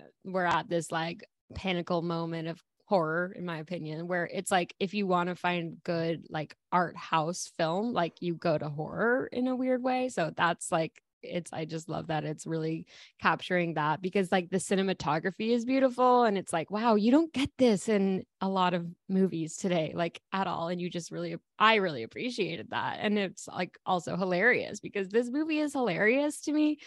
uh, we're at this like pinnacle moment of horror in my opinion where it's like if you want to find good like art house film like you go to horror in a weird way so that's like it's i just love that it's really capturing that because like the cinematography is beautiful and it's like wow you don't get this in a lot of movies today like at all and you just really i really appreciated that and it's like also hilarious because this movie is hilarious to me.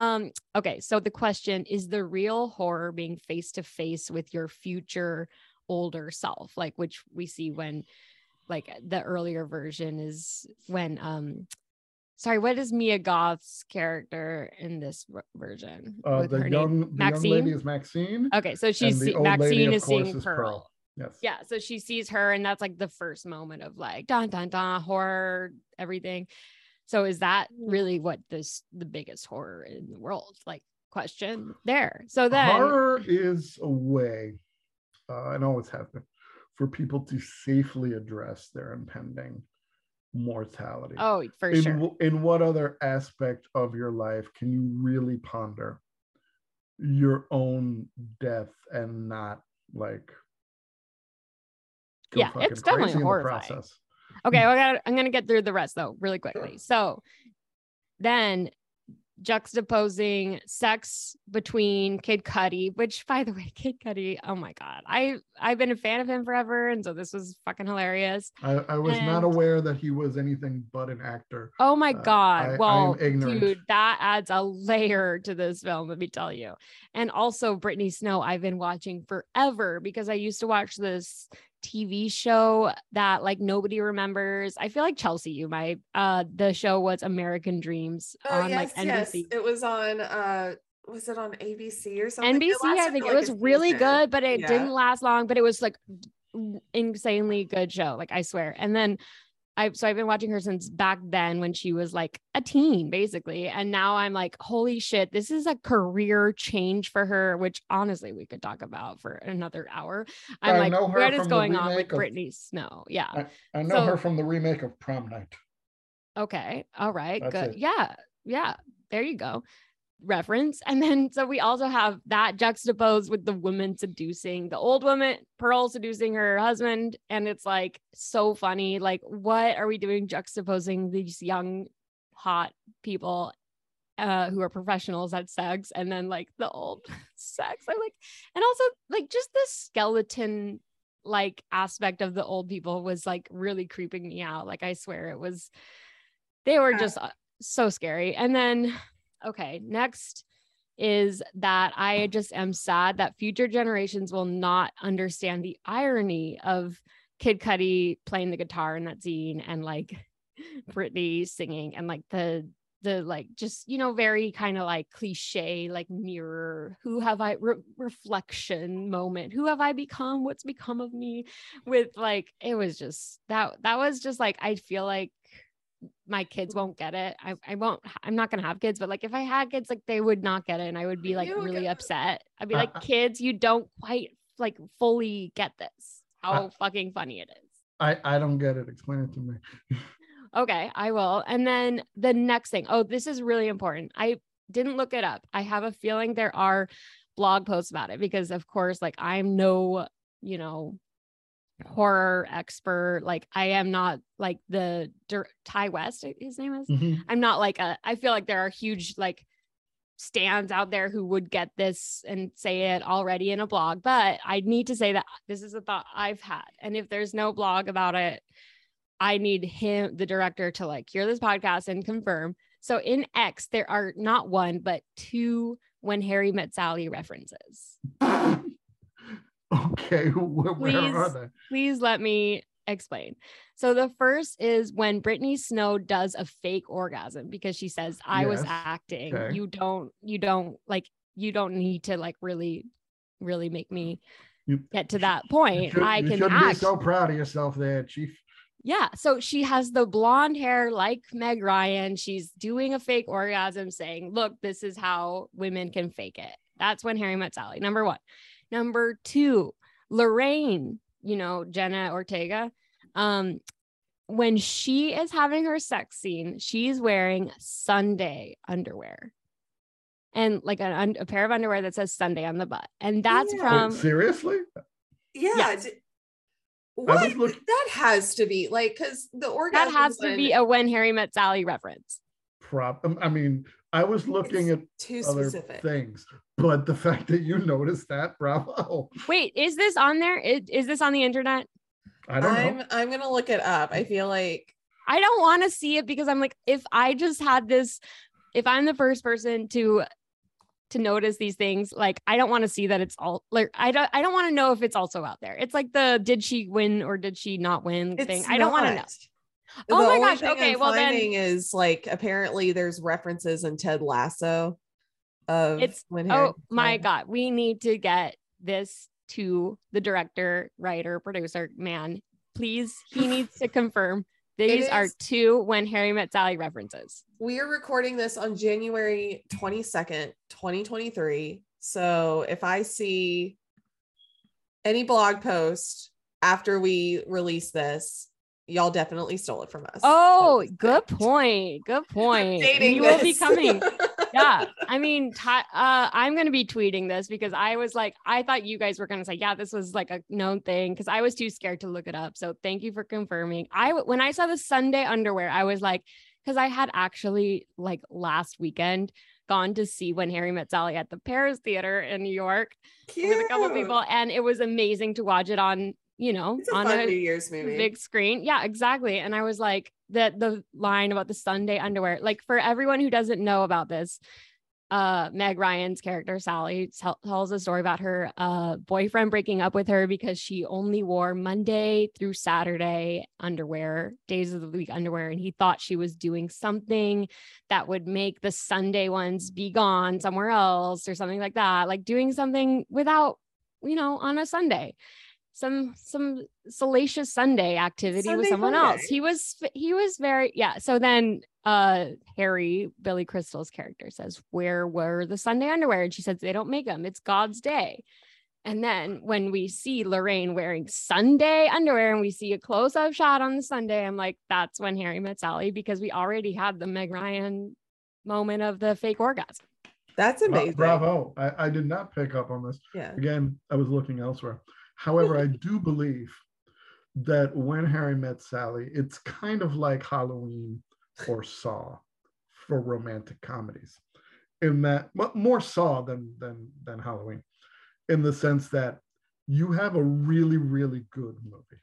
Um okay so the question is the real horror being face to face with your future older self? Like which we see when like the earlier version is when um sorry what is mia goth's character in this ver- version Uh, the young the young lady is Maxine. okay so she's see- old lady, maxine is seeing is pearl. Pearl. Yes. Yeah, so she sees her, and that's like the first moment of like dun dun dun horror, everything. So is that really what this the biggest horror in the world? Like question there. So then horror is a way, uh, and always has been, for people to safely address their impending mortality. oh for in, sure. in what other aspect of your life can you really ponder your own death and not like Yeah, it's definitely horrifying. process? Okay, I I'm gonna get through the rest though really quickly. So then juxtaposing sex between Kid Cudi, which by the way, Kid Cudi, oh my god, I I've been a fan of him forever, and so this was fucking hilarious. I, I was not aware that he was anything but an actor. Oh my Uh, god. I- I well, ignorant. dude, that adds a layer to this film, let me tell you. And also Brittany Snow, I've been watching forever because I used to watch this TV show that like nobody remembers. I feel like Chelsea, you might. Uh the show was American Dreams Oh on yes, like yes. NBC. It was on uh was it on ABC or something? NBC, I think for, it was really season. good, but it Yeah. didn't last long. But it was like insanely good show, like I swear. And then I so I've been watching her since back then when she was like a teen, basically. And now I'm like, holy shit, this is a career change for her, which honestly we could talk about for another hour. I'm I like, know her what is from the going on with remake of- Brittany Snow? Yeah. I, I know So- her from the remake of Prom Night. Okay. All right. That's good. it. Yeah. Yeah. There you go. Reference. And then so we also have that juxtaposed with the woman seducing the old woman, Pearl seducing her husband. And it's like so funny. Like, what are we doing juxtaposing these young, hot people uh who are professionals at sex and then like the old sex? I'm like, and also like just the skeleton like aspect of the old people was like really creeping me out. Like I swear it was they were just uh, so scary. And then okay, next is that I just am sad that future generations will not understand the irony of Kid Cudi playing the guitar in that scene and like Brittany singing and like the the like just you know very kind of like cliche like mirror who have i re- reflection moment. Who have i become? What's become of me? with like it was just that that was just like i feel like my kids won't get it i, I won't i'm not gonna have kids but like if i had kids like they would not get it and i would be like You really upset i'd be Uh, like uh. kids you don't quite like fully get this how Uh. fucking funny it is I, I don't get it. Explain it to me. Okay, I will. And then the next thing. Oh, this is really important. I didn't look it up. I have a feeling there are blog posts about it because, of course, like I'm no, you know, horror expert. Like I am not like the Dur- Ti West. His name is. Mhm. I'm not like a. I feel like there are huge like stands out there who would get this and say it already in a blog. But I need to say that this is a thought I've had, and if there's no blog about it, I need him, the director, to like hear this podcast and confirm. So in X, there are not one but two when Harry met Sally references. Okay, where, where are Please. they? Please let me explain. So the first is when Brittany Snow does a fake orgasm because she says, I was acting. Okay. You don't, you don't like, you don't need to like really, really make me You- get to that point. should, I you can should act. be so proud of yourself there, Chief. Yeah. So she has the blonde hair like Meg Ryan. She's doing a fake orgasm saying, look, this is how women can fake it. That's when Harry met Sally. Number one. Number two, Lorraine, you know, Jenna Ortega. Um, when she is having her sex scene, she's wearing Sunday underwear and like an, a pair of underwear that says Sunday on the butt. And that's Yeah. Wait, from seriously? Yeah. Yes. d- What? look- that has to be like because the that has to be a when Harry met Sally reference. Prop. um, I mean, I was looking at too other specific. things, but the fact that you noticed that, bravo. Wait, is this on there? Is, is this on the internet? I don't I'm know. I'm gonna look it up. I feel like I don't want to see it because I'm like, if I just had this, if I'm the first person to to notice these things, like I don't want to see that it's all like I don't I don't want to know if it's also out there. It's like the did she win or did she not win it's thing. I don't want to know. Oh my gosh, okay, I'm well then- is like apparently there's references in Ted Lasso of It's- when Harry Oh my met- god, we need to get this to the director, writer, producer, man. Please, he needs to confirm these are two when Harry met Sally references. We are recording this on January 22nd, 2023. So if I see any blog post after we release this, y'all definitely stole it from us. Oh, good it. point. Good point. you will be coming. yeah. I mean, Ty- uh, I'm going to be tweeting this because I was like, I thought you guys were going to say, yeah, this was like a known thing because I was too scared to look it up. So thank you for confirming. I, when I saw the Sunday underwear, I was like, because I had actually like last weekend gone to see when Harry met Sally at the Paris Theater in New York with a couple Cute. people. And it was amazing to watch it on, you know, a on a New Year's movie. big screen. Yeah, exactly. And I was like, that the line about the Sunday underwear, like for everyone who doesn't know about this, uh, Meg Ryan's character Sally tell, tells a story about her uh boyfriend breaking up with her because she only wore Monday through Saturday underwear, days of the week underwear, and he thought she was doing something that would make the Sunday ones be gone somewhere else or something like that, like doing something without, you know, on a Sunday some some salacious Sunday activity with someone fun else. He was he was very yeah. So then uh Harry, Billy Crystal's character says, Where were the Sunday underwear? And she says, They don't make them, it's God's day. And then when we see Lorraine wearing Sunday underwear and we see a close-up shot on the Sunday, I'm like, that's when Harry met Sally because we already had the Meg Ryan moment of the fake orgasm. That's Bra- amazing. Bravo. I, I did not pick up on this. Yeah. Again, I was looking elsewhere. However, I do believe that when Harry met Sally, it's kind of like Halloween or Saw for romantic comedies. In that more Saw than than than Halloween, in the sense that you have a really, really good movie.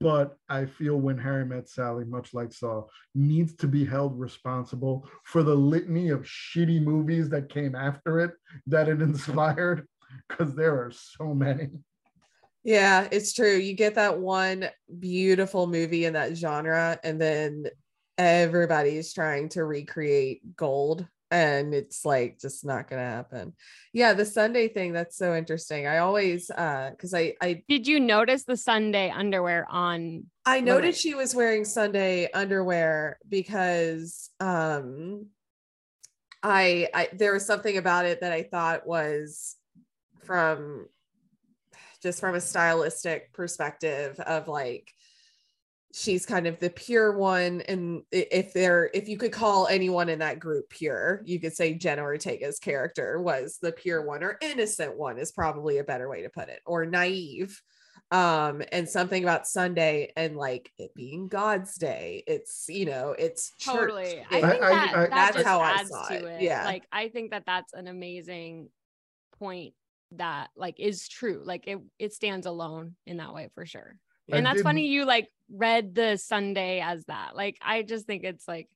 But I feel when Harry Met Sally, much like Saw, needs to be held responsible for the litany of shitty movies that came after it that it inspired, because there are so many. Yeah, it's true. You get that one beautiful movie in that genre, and then everybody's trying to recreate gold and it's like just not gonna happen yeah the sunday thing that's so interesting i always uh because i i did you notice the sunday underwear on i noticed she was wearing sunday underwear because um I, I there was something about it that i thought was from just from a stylistic perspective of like she's kind of the pure one. And if there if you could call anyone in that group pure you could say jenna ortega's character was the pure one or innocent one is probably a better way to put it or naive. Um and something about sunday and like it being god's day it's you know it's totally. I think I, that, I, that that's how i saw it. it. Yeah. Like i think that that's an amazing point that like is true like it it stands alone in that way for sure and I that's funny you like read the Sunday as that. Like I just think it's like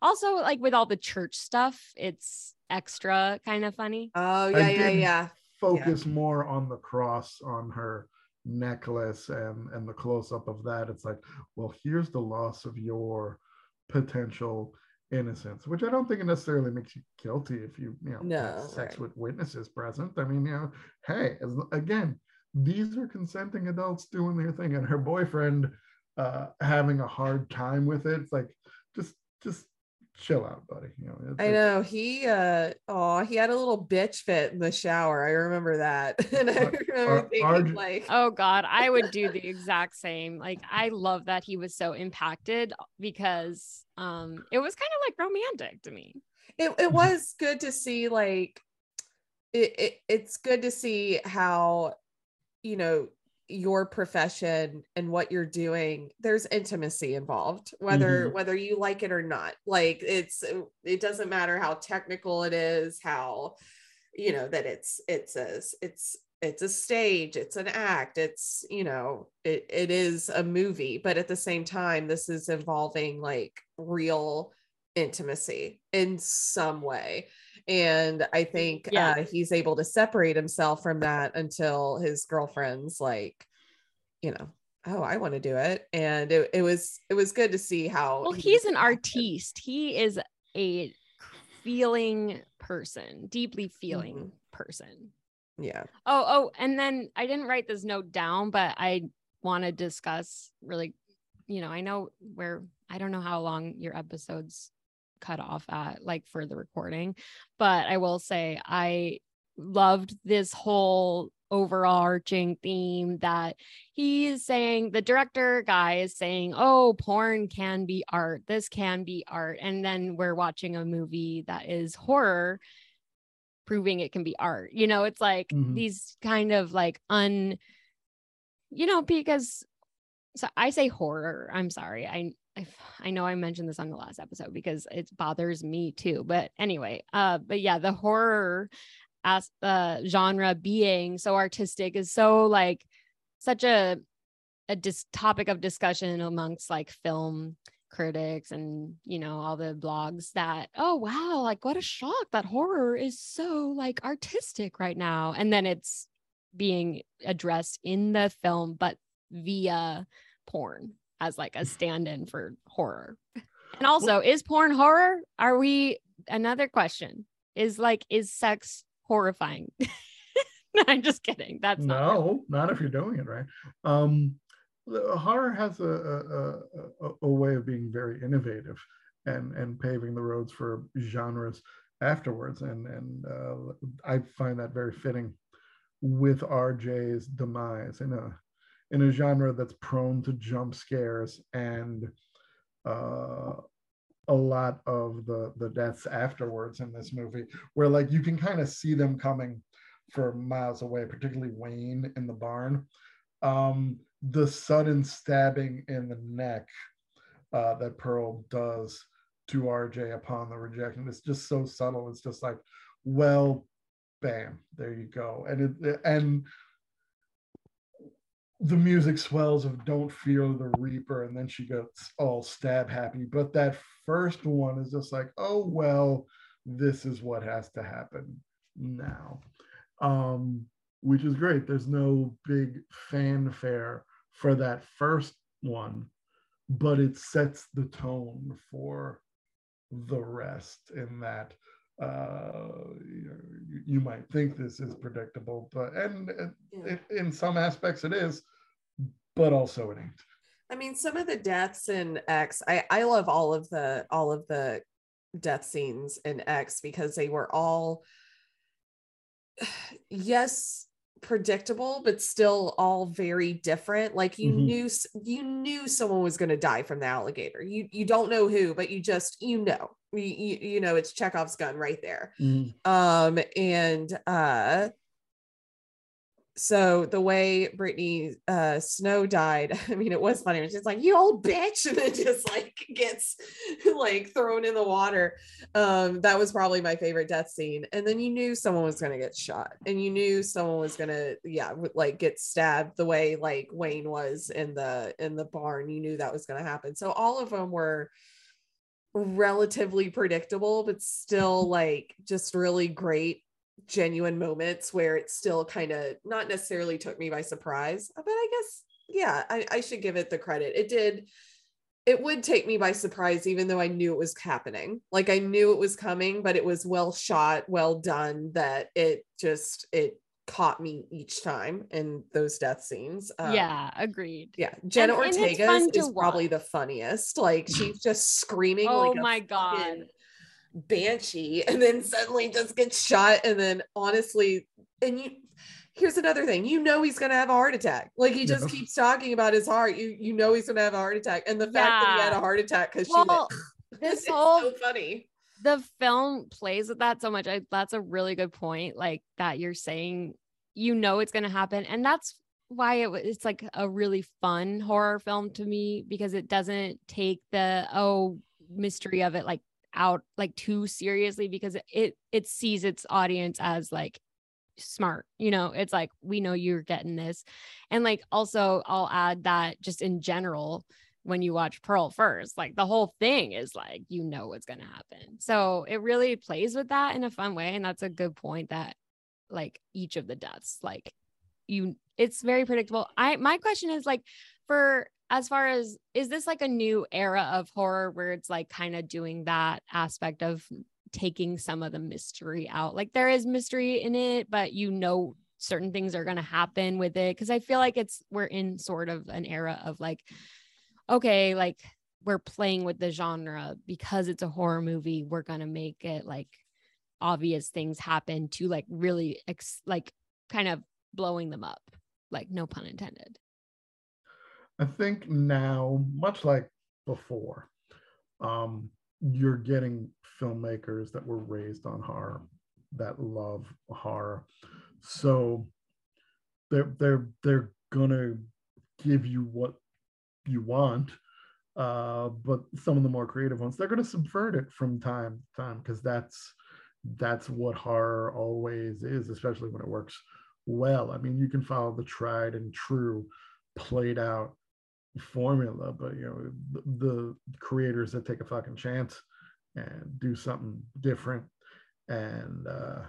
also like with all the church stuff, it's extra kind of funny. Oh yeah, yeah, yeah. Focus yeah. more on the cross on her necklace and and the close up of that. It's like, well, here's the loss of your potential innocence, which I don't think it necessarily makes you guilty if you you know no, sex right. with witnesses present. I mean, you know, hey, as, again, these are consenting adults doing their thing and her boyfriend uh having a hard time with it it's like just just chill out buddy you know i know he uh oh he had a little bitch fit in the shower i remember that and i remember thinking like oh god i would do the exact same like i love that he was so impacted because um it was kind of like romantic to me. It, it was good to see like it, it it's good to see how you know your profession and what you're doing there's intimacy involved whether mm-hmm. whether you like it or not like it's it doesn't matter how technical it is how you know that it's it's a it's it's a stage it's an act it's you know it, it is a movie but at the same time this is involving like real intimacy in some way and i think yeah. uh, he's able to separate himself from that until his girlfriend's like you know oh i want to do it. And it, it was it was good to see how well he's an artiste. He is a feeling person deeply feeling mm-hmm. person. Yeah. Oh oh and then i didn't write this note down but i want to discuss really you know i know where i don't know how long your episodes cut off at like for the recording. But I will say I loved this whole overarching theme that he's saying the director guy is saying oh porn can be art this can be art and then we're watching a movie that is horror proving it can be art you know it's like mm-hmm. these kind of like un you know because so i say horror i'm sorry i I, I know I mentioned this on the last episode because it bothers me too. But anyway, uh, but yeah, the horror as uh genre being so artistic is so like such a a dis- topic of discussion amongst like film critics and you know all the blogs that oh wow like what a shock that horror is so like artistic right now and then it's being addressed in the film but via porn as like a stand-in for horror. And also, is porn horror? Are we another question? Is like is sex horrifying? no, I'm just kidding. That's no, not, not, if you're doing it right. Um, horror has a, a, a, a, way of being very innovative and and paving the roads for genres afterwards, and and uh, I find that very fitting with RJ's demise in a in a genre that's prone to jump scares and uh, a lot of the the deaths afterwards in this movie where like you can kind of see them coming for miles away particularly wayne in the barn. Um the sudden stabbing in the neck uh that pearl does to rj upon the rejection it's just so subtle. It's just like well bam there you go. And it and the music swells of don't fear the reaper and then she gets all stab happy. But that first one is just like oh well this is what has to happen now. Um which is great. There's no big fanfare for that first one but it sets the tone for the rest in that uh, you, you, might think this is predictable, but and, and yeah. it, in some aspects it is, but also it ain't. I mean, some of the deaths in X, I I love all of the all of the death scenes in X because they were all yes predictable but still all very different like you mm-hmm. knew you knew someone was going to die from the alligator you you don't know who but you just you know you, you, know it's chekhov's gun right there mm. um and uh so the way Brittany uh, Snow died, I mean, it was funny. Just like, you old bitch. And then just like gets like thrown in the water. Um, that was probably my favorite death scene. And then you knew someone was going to get shot and you knew someone was going to, yeah, like get stabbed the way like Wayne was in the, in the barn. You knew that was going to happen. So all of them were relatively predictable, but still like just really great genuine moments where it still kind of not necessarily took me by surprise, but I guess, yeah, I, I should give it the credit. It did, it would take me by surprise, even though I knew it was happening. Like I knew it was coming, but it was well shot, well done that it just, it caught me each time in those death scenes. Um, yeah, agreed. Yeah, Jenna and, Ortega and is probably the funniest. Like she's just screaming. oh like my god! banshee and then suddenly just gets shot and then honestly and you here's another thing you know he's gonna have a heart attack like he just yeah. keeps talking about his heart you you know he's gonna have a heart attack and the fact yeah. that he had a heart attack because well, she this whole so funny the film plays with that so much I, that's a really good point like that you're saying you know it's gonna happen and that's why it, it's like a really fun horror film to me because it doesn't take the oh mystery of it like out like too seriously because it it sees its audience as like smart you know? It's like we know you're getting this. And like also i'll add that just in general when you watch pearl first like the whole thing is like you know what's going to happen. So it really plays with that in a fun way and that's a good point that like each of the deaths like you it's very predictable. I my question is like for as far as is this like a new era of horror where it's like kind of doing that aspect of taking some of the mystery out? Like there is mystery in it but you know certain things are going to happen with it because i feel like it's we're in sort of an era of like okay like we're playing with the genre because it's a horror movie we're going to make it like obvious things happen to like really ex- like kind of blowing them up like no pun intended I think now, much like before, um, you're getting filmmakers that were raised on horror that love horror. So they're they're they're gonna give you what you want. Uh, but some of the more creative ones, they're gonna subvert it from time to time because that's that's what horror always is, especially when it works well. I mean, you can follow the tried and true, played out formula, but you know, the, the creators that take a fucking chance and do something different and uh,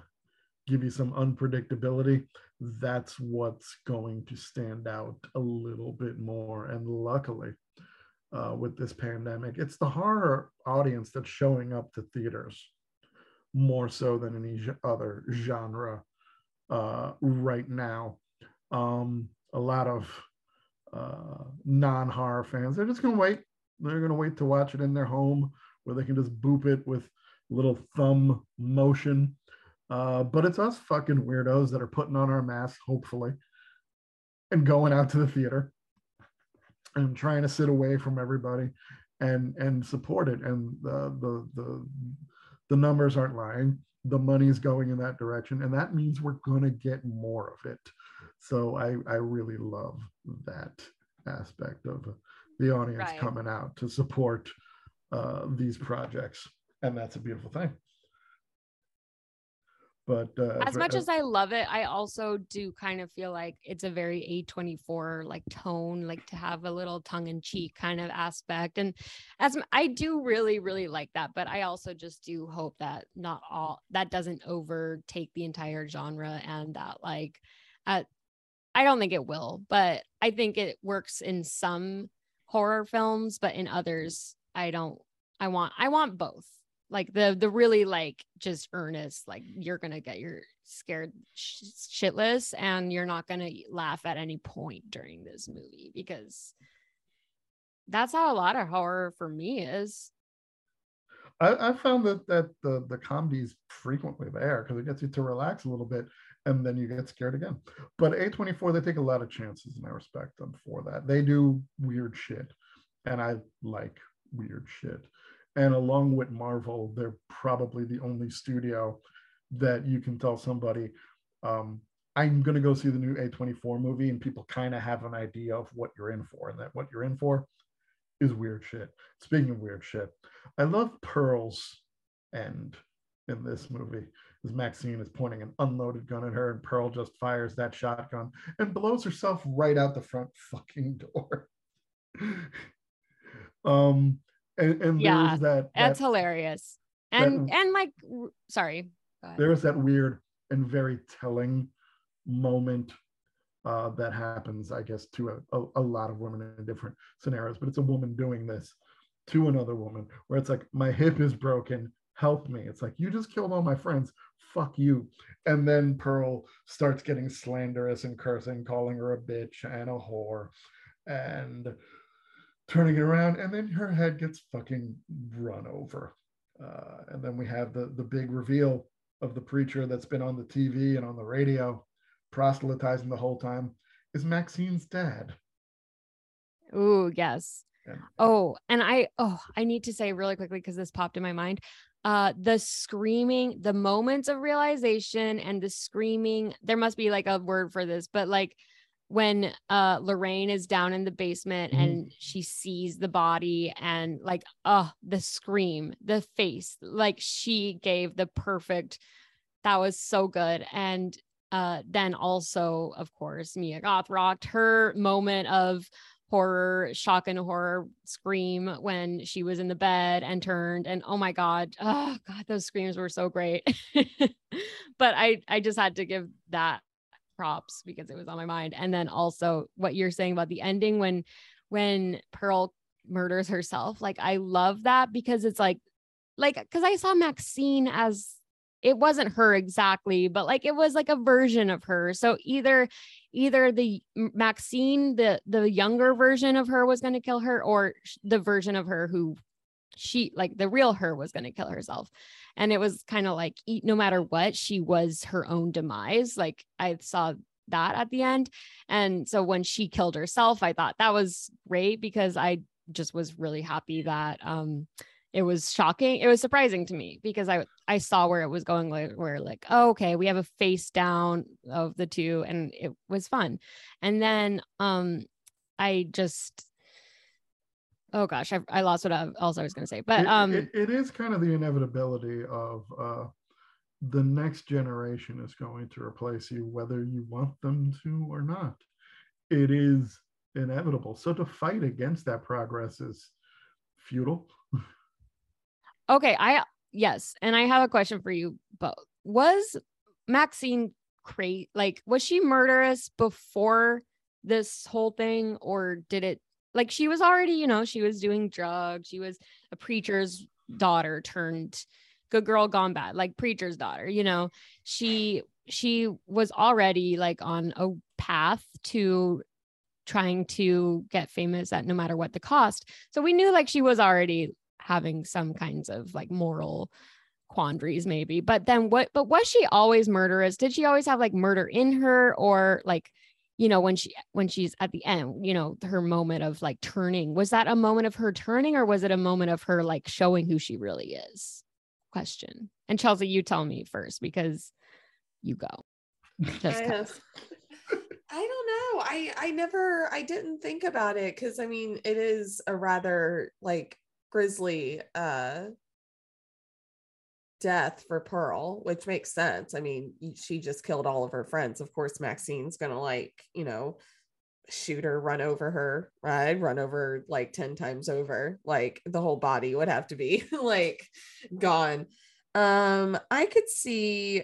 give you some unpredictability, that's what's going to stand out a little bit more. And luckily, uh, with this pandemic, it's the horror audience that's showing up to theaters more so than any other genre uh, right now. Um, a lot of uh, non-horror fans. They're just gonna wait. They're gonna wait to watch it in their home where they can just boop it with little thumb motion. Uh, but it's us fucking weirdos that are putting on our masks, hopefully, and going out to the theater and trying to sit away from everybody and and support it. And the the the the numbers aren't lying. The money's going in that direction, and that means we're gonna get more of it. So I, I really love that aspect of the audience right. coming out to support uh, these projects. And that's a beautiful thing. But uh, as much as I love it, I also do kind of feel like it's a very A24 like tone, like to have a little tongue in cheek kind of aspect. And as I do really, really like that, but I also just do hope that not all that doesn't overtake the entire genre and that like uh, I don't think it will, but I think it works in some horror films, but in others, I don't. I want I want both like the the really like just earnest like you're gonna get your scared sh- shitless and you're not gonna laugh at any point during this movie because that's how a lot of horror for me is I, I found that that the the comedy is frequently there because it gets you to relax a little bit and then you get scared again. But A24, they take a lot of chances and I respect them for that. They do weird shit and I like weird shit. And along with Marvel, they're probably the only studio that you can tell somebody, um, I'm going to go see the new A24 movie, and people kind of have an idea of what you're in for, and that what you're in for is weird shit. Speaking of weird shit, I love Pearl's end in this movie. As Maxine is pointing an unloaded gun at her, and Pearl just fires that shotgun and blows herself right out the front fucking door. um, and, and Yeah, there's that, that's that hilarious and that- and like sorry there's that weird and very telling moment uh, that happens, I guess, to a, a, a lot of women in different scenarios. But it's a woman doing this to another woman, where it's like, my hip is broken, help me. It's like, you just killed all my friends, fuck you. And then Pearl starts getting slanderous and cursing, calling her a bitch and a whore, and turning it around. And then her head gets fucking run over. Uh, and then we have the the big reveal of the preacher that's been on the TV and on the radio, proselytizing the whole time, is Maxine's dad. Ooh, yes. And Oh, and I oh, I need to say really quickly because this popped in my mind. Uh the screaming, the moments of realization and the screaming, there must be like a word for this, but like when uh Lorraine is down in the basement Mhm. and she sees the body and like oh the scream, the face, like she gave the perfect that was so good. And uh then also, of course, Mia Goth rocked her moment of horror, shock and horror scream when she was in the bed and turned. And oh my God, oh God, those screams were so great. but I I just had to give that props because it was on my mind. And then also what you're saying about the ending when when Pearl murders herself, like I love that because it's like like because I saw Maxine as it wasn't her exactly, but like it was like a version of her. So either either the Maxine, the the younger version of her was going to kill her, or the version of her who she like the real her was going to kill herself. And it was kind of like no matter what, she was her own demise. Like I saw that at the end. And so when she killed herself, I thought that was great because I just was really happy that um it was shocking. It was surprising to me because I I saw where it was going like where like, oh, okay, we have a face down of the two and it was fun. And then um I just oh gosh, I, I lost what I, else I was gonna say. But it, um it- it is kind of the inevitability of uh, the next generation is going to replace you, whether you want them to or not. It is inevitable. So to fight against that progress is futile. Okay, I yes, and I have a question for you both. Was Maxine crazy? Like, was she murderous before this whole thing, or did it? Like, she was already, you know, she was doing drugs. She was a preacher's daughter turned good girl gone bad, like preacher's daughter. You know, she she was already like on a path to trying to get famous at no matter what the cost. So we knew like she was already having some kinds of like moral quandaries maybe but then what but was she always murderous did she always have like murder in her or like you know when she when she's at the end you know her moment of like turning was that a moment of her turning or was it a moment of her like showing who she really is question and chelsea you tell me first because you go Just I. I don't know. I I never I didn't think about it because I mean it is a rather like grisly uh death for Pearl, which makes sense. I mean, she just killed all of her friends. Of course, Maxine's gonna like, you know, shoot her, run over her, right? Run over like 10 times over. Like the whole body would have to be like gone. Um, I could see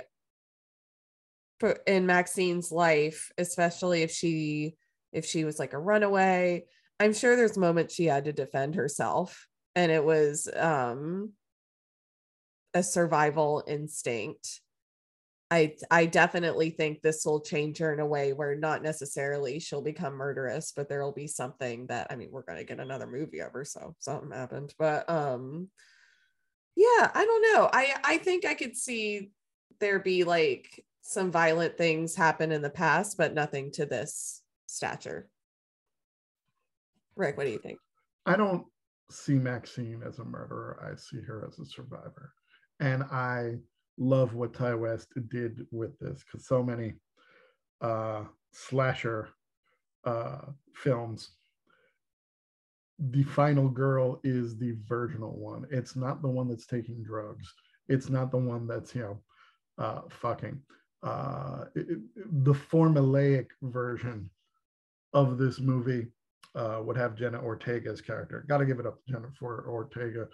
in Maxine's life, especially if she if she was like a runaway. I'm sure there's moments she had to defend herself and it was um a survival instinct. I I definitely think this will change her in a way where not necessarily she'll become murderous, but there will be something that I mean, we're gonna get another movie ever, so something happened. But um yeah, I don't know. I I think I could see there be like some violent things happen in the past, but nothing to this stature. Rick, what do you think? I don't see Maxine as a murderer. I see her as a survivor. And I love what Ti West did with this because so many uh, slasher uh, films, the final girl is the virginal one. It's not the one that's taking drugs. It's not the one that's, you know, uh, fucking. Uh, it, the formulaic version of this movie uh, would have Jenna Ortega's character. Got to give it up to Jennifer Ortega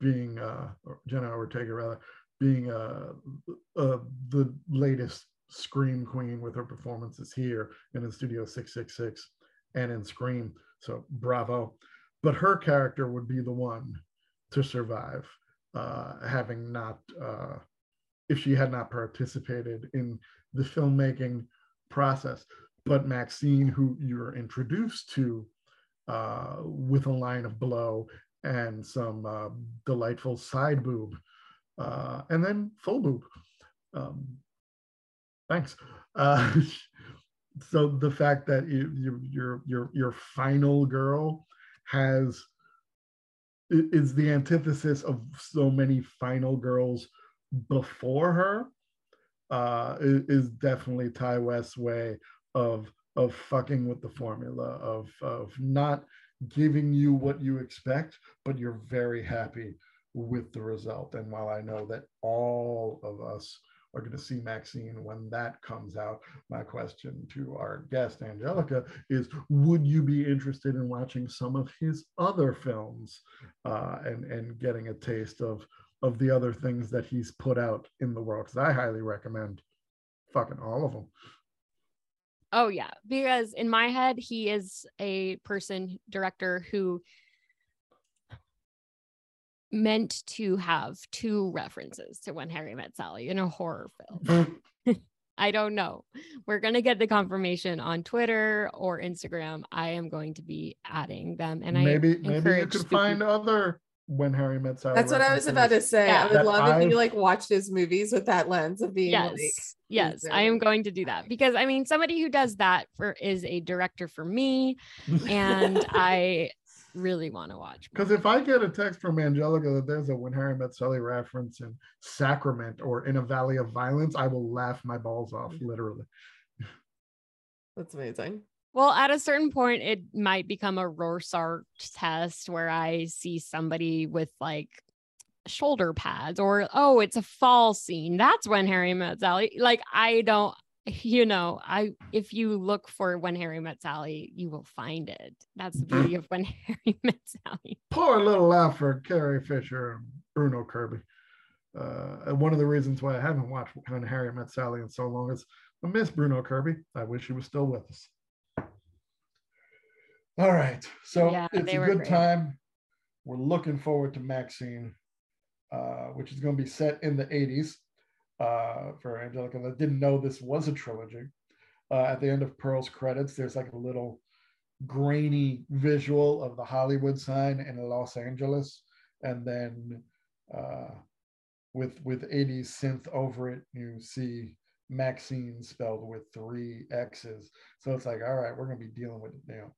being uh, Jenna Ortega rather being uh, uh, the latest Scream Queen with her performances here and in Studio 666 and in Scream. So bravo. But her character would be the one to survive, uh, having not, uh, if she had not participated in the filmmaking process. But Maxine, who you're introduced to uh, with a line of blow and some uh, delightful side boob, uh, and then full boob. Um, thanks. Uh, so the fact that you, you, your your your final girl has is the antithesis of so many final girls before her uh, is, definitely Ti West's way of of fucking with the formula of of not giving you what you expect, but you're very happy with the result. And while I know that all of us are going to see Maxine when that comes out, my question to our guest, Angelica, is would you be interested in watching some of his other films uh, and, and getting a taste of, of the other things that he's put out in the world? Because I highly recommend fucking all of them. Oh yeah, because in my head he is a person director who meant to have two references to when Harry met Sally in a horror film. Mm. I don't know. We're going to get the confirmation on Twitter or Instagram. I am going to be adding them and maybe I maybe you could find other when Harry met Sally. That's what I was about to say. Yeah. I would love I've... if you like watched his movies with that lens of being yes. like yes, I am going to do that because I mean somebody who does that for is a director for me and I really want to watch. Because if I get a text from Angelica that there's a When Harry Met Sally reference in Sacrament or in a Valley of Violence, I will laugh my balls off, mm. literally. That's amazing. Well, at a certain point, it might become a Rorschach test where I see somebody with like shoulder pads or oh it's a fall scene that's when harry met sally like i don't you know, I if you look for when Harry met Sally, you will find it. That's the beauty of when Harry met Sally. Poor little laugh for Carrie Fisher and Bruno Kirby. Uh, one of the reasons why I haven't watched When Harry Met Sally in so long is I miss Bruno Kirby. I wish he was still with us. All right, so yeah, it's a good great. time. We're looking forward to Maxine, uh, which is going to be set in the 80s uh, for Angelica that didn't know this was a trilogy. Uh, at the end of Pearl's credits, there's like a little grainy visual of the Hollywood sign in Los Angeles, and then uh, with with 80s synth over it, you see Maxine spelled with three X's. So it's like, all right, we're gonna be dealing with it know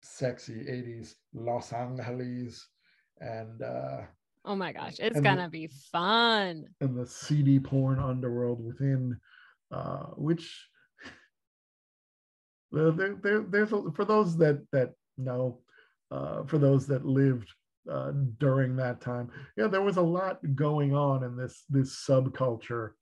sexy 80s Los Angeles and uh Oh my gosh, it's gonna the, be fun. And the seedy porn underworld within, uh, which there, there, there's a, for those that that know, uh, for those that lived uh, during that time. Yeah, there was a lot going on in this this subculture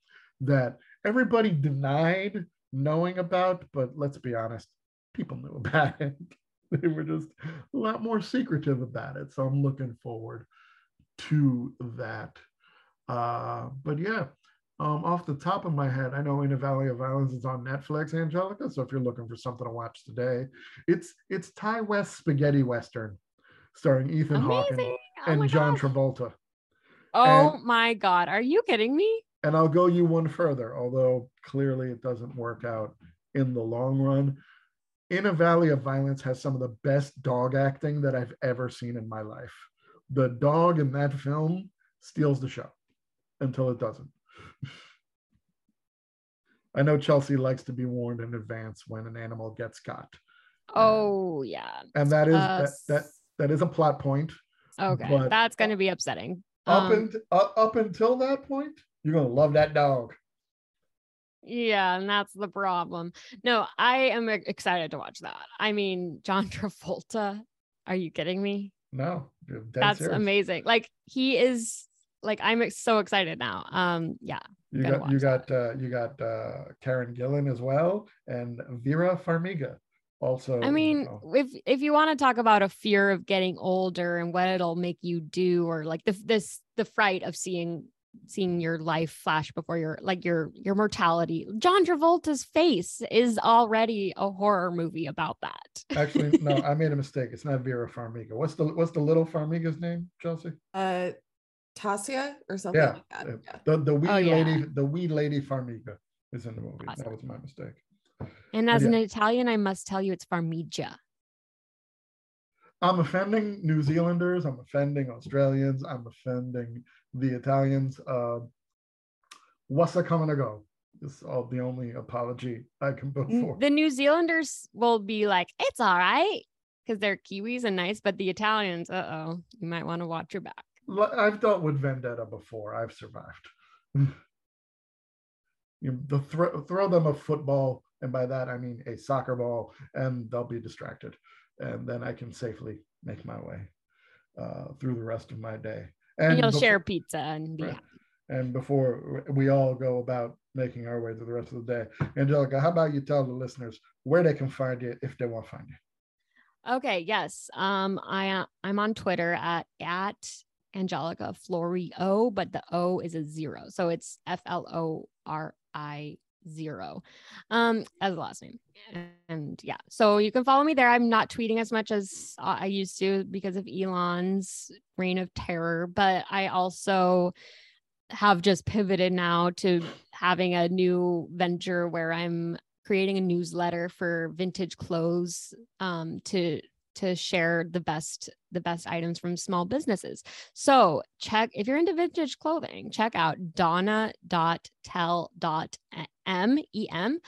that everybody denied knowing about, but let's be honest, people knew about it. they were just a lot more secretive about it. So I'm looking forward to that. Uh, but yeah, um, off the top of my head, I know In a Valley of Violence is on Netflix, Angelica. So if you're looking for something to watch today, it's it's Ti West spaghetti western, starring Ethan Hawke and, Oh and John gosh. Travolta. Oh and- my God. Are you kidding me? And I'll go you one further, although clearly it doesn't work out in the long run. In a Valley of Violence has some of the best dog acting that I've ever seen in my life. The dog in that film steals the show until it doesn't. I know Chelsea likes to be warned in advance when an animal gets caught. Oh yeah. And that is Uh, that, that that is a plot point. Okay. That's gonna be upsetting. Up Um, and up, up until that point, you're gonna love that dog. Yeah, and that's the problem. No, I am excited to watch that. I mean, John Travolta, are you kidding me? No, That's serious. amazing. Like he is like I'm so excited now. Um yeah. You got you got uh, you got uh, Karen Gillan as well, and Vera Farmiga also. I mean, oh, if if you want to talk about a fear of getting older and what it'll make you do or like the this the fright of seeing seeing your life flash before your like your your mortality. John Travolta's face is already a horror movie about that. actually, no, I made a mistake. It's not Vera Farmiga. What's the what's the little Farmiga's name, Chelsea? Uh, Tasia or something Yeah, like that. Yeah. The the wee Oh, yeah. lady, the wee lady Farmiga is in the movie. That was my mistake. And as yeah. an Italian, I must tell you it's Farmiga. I'm offending New Zealanders. I'm offending Australians. I'm offending the Italians. Uh, what's a coming to go? It's all the only apology I can put N- for. The New Zealanders will be like, it's all right because they're Kiwis and nice, but the Italians, uh oh, you might want to watch your back. I've dealt with vendetta before. I've survived. you know, the throw, throw them a football, and by that I mean a soccer ball, and they'll be distracted, and then I can safely make my way uh, through the rest of my day. And, you'll befo- share pizza and be Right. And before we all go about making our way through the rest of the day, Angelica, how about you tell the listeners where they can find you if they want to find you? Okay, yes. Um, I uh, I'm on Twitter at at Angelica Florio, but the O is a zero, so it's F L O R I zero, um, as the last name. And yeah, so you can follow me there. I'm not tweeting as much as I used to because of Elon's reign of terror, but I also have just pivoted now to having a new venture where I'm creating a newsletter for vintage clothes um, to to share the best the best items from small businesses. So check if you're into vintage clothing, check out donna.tell.em em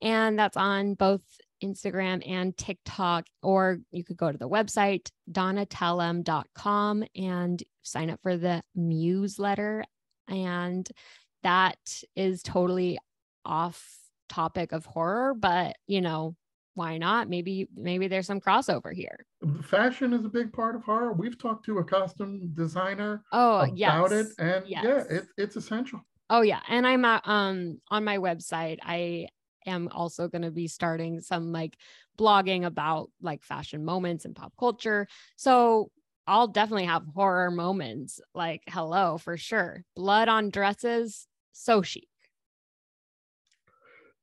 and that's on both Instagram and TikTok, or you could go to the website, donnatellem.com and sign up for the newsletter. And that is totally off topic of horror, but you know, why not? Maybe, maybe there's some crossover here. Fashion is a big part of horror. We've talked to a costume designer Oh, about yes. it, and yeah, Yes. it, it's essential. Oh yeah, and I'm uh, um on my website. I am also going to be starting some like blogging about like fashion moments and pop culture. So I'll definitely have horror moments. Like hello for sure. Blood on dresses, so chic.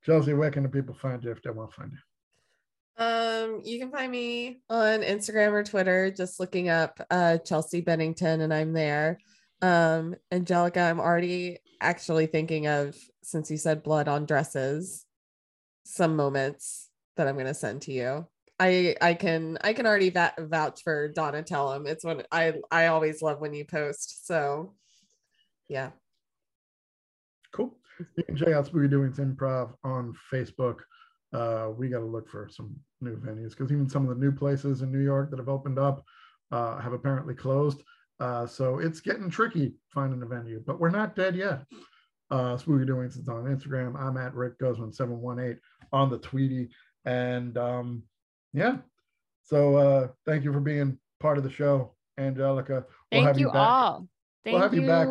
Chelsea, where can the people find you if they want to find you? Um, you can find me on Instagram or Twitter, just looking up uh Chelsea Bennington, and I'm there. Um, Angelica, I'm already actually thinking of since you said blood on dresses, some moments that I'm gonna send to you. I I can I can already va- vouch for Donna. Tell Donatellum. It's what I I always love when you post. So yeah. Cool. You can check out Spooky Doings Improv on Facebook. Uh, we got to look for some new venues because even some of the new places in New York that have opened up uh, have apparently closed. Uh, so it's getting tricky finding a venue, but we're not dead yet. Uh, Spooky Doings is on Instagram. I'm at Rick Guzman 718 on the Tweety. And um, yeah, so uh, thank you for being part of the show, Angelica. Thank have you, back all. Thank have you. you back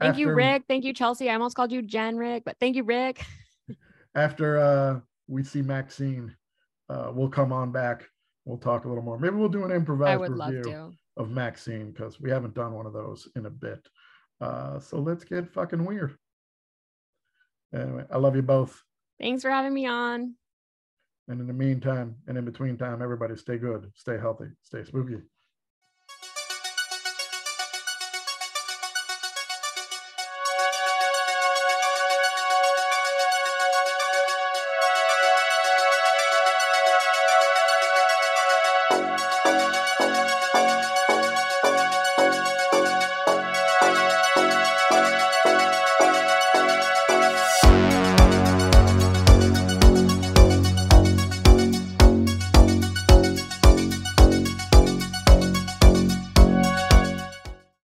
thank you, Rick. Thank you, Chelsea. I almost called you Jen Rick, but thank you, Rick. After uh, we see Maxine, uh, we'll come on back. We'll talk a little more. Maybe we'll do an improvised I would love review to. Of Maxine because we haven't done one of those in a bit. Uh, so let's get fucking weird. Anyway, I love you both. Thanks for having me on. And in the meantime, and in between time, everybody stay good, stay healthy, stay spooky.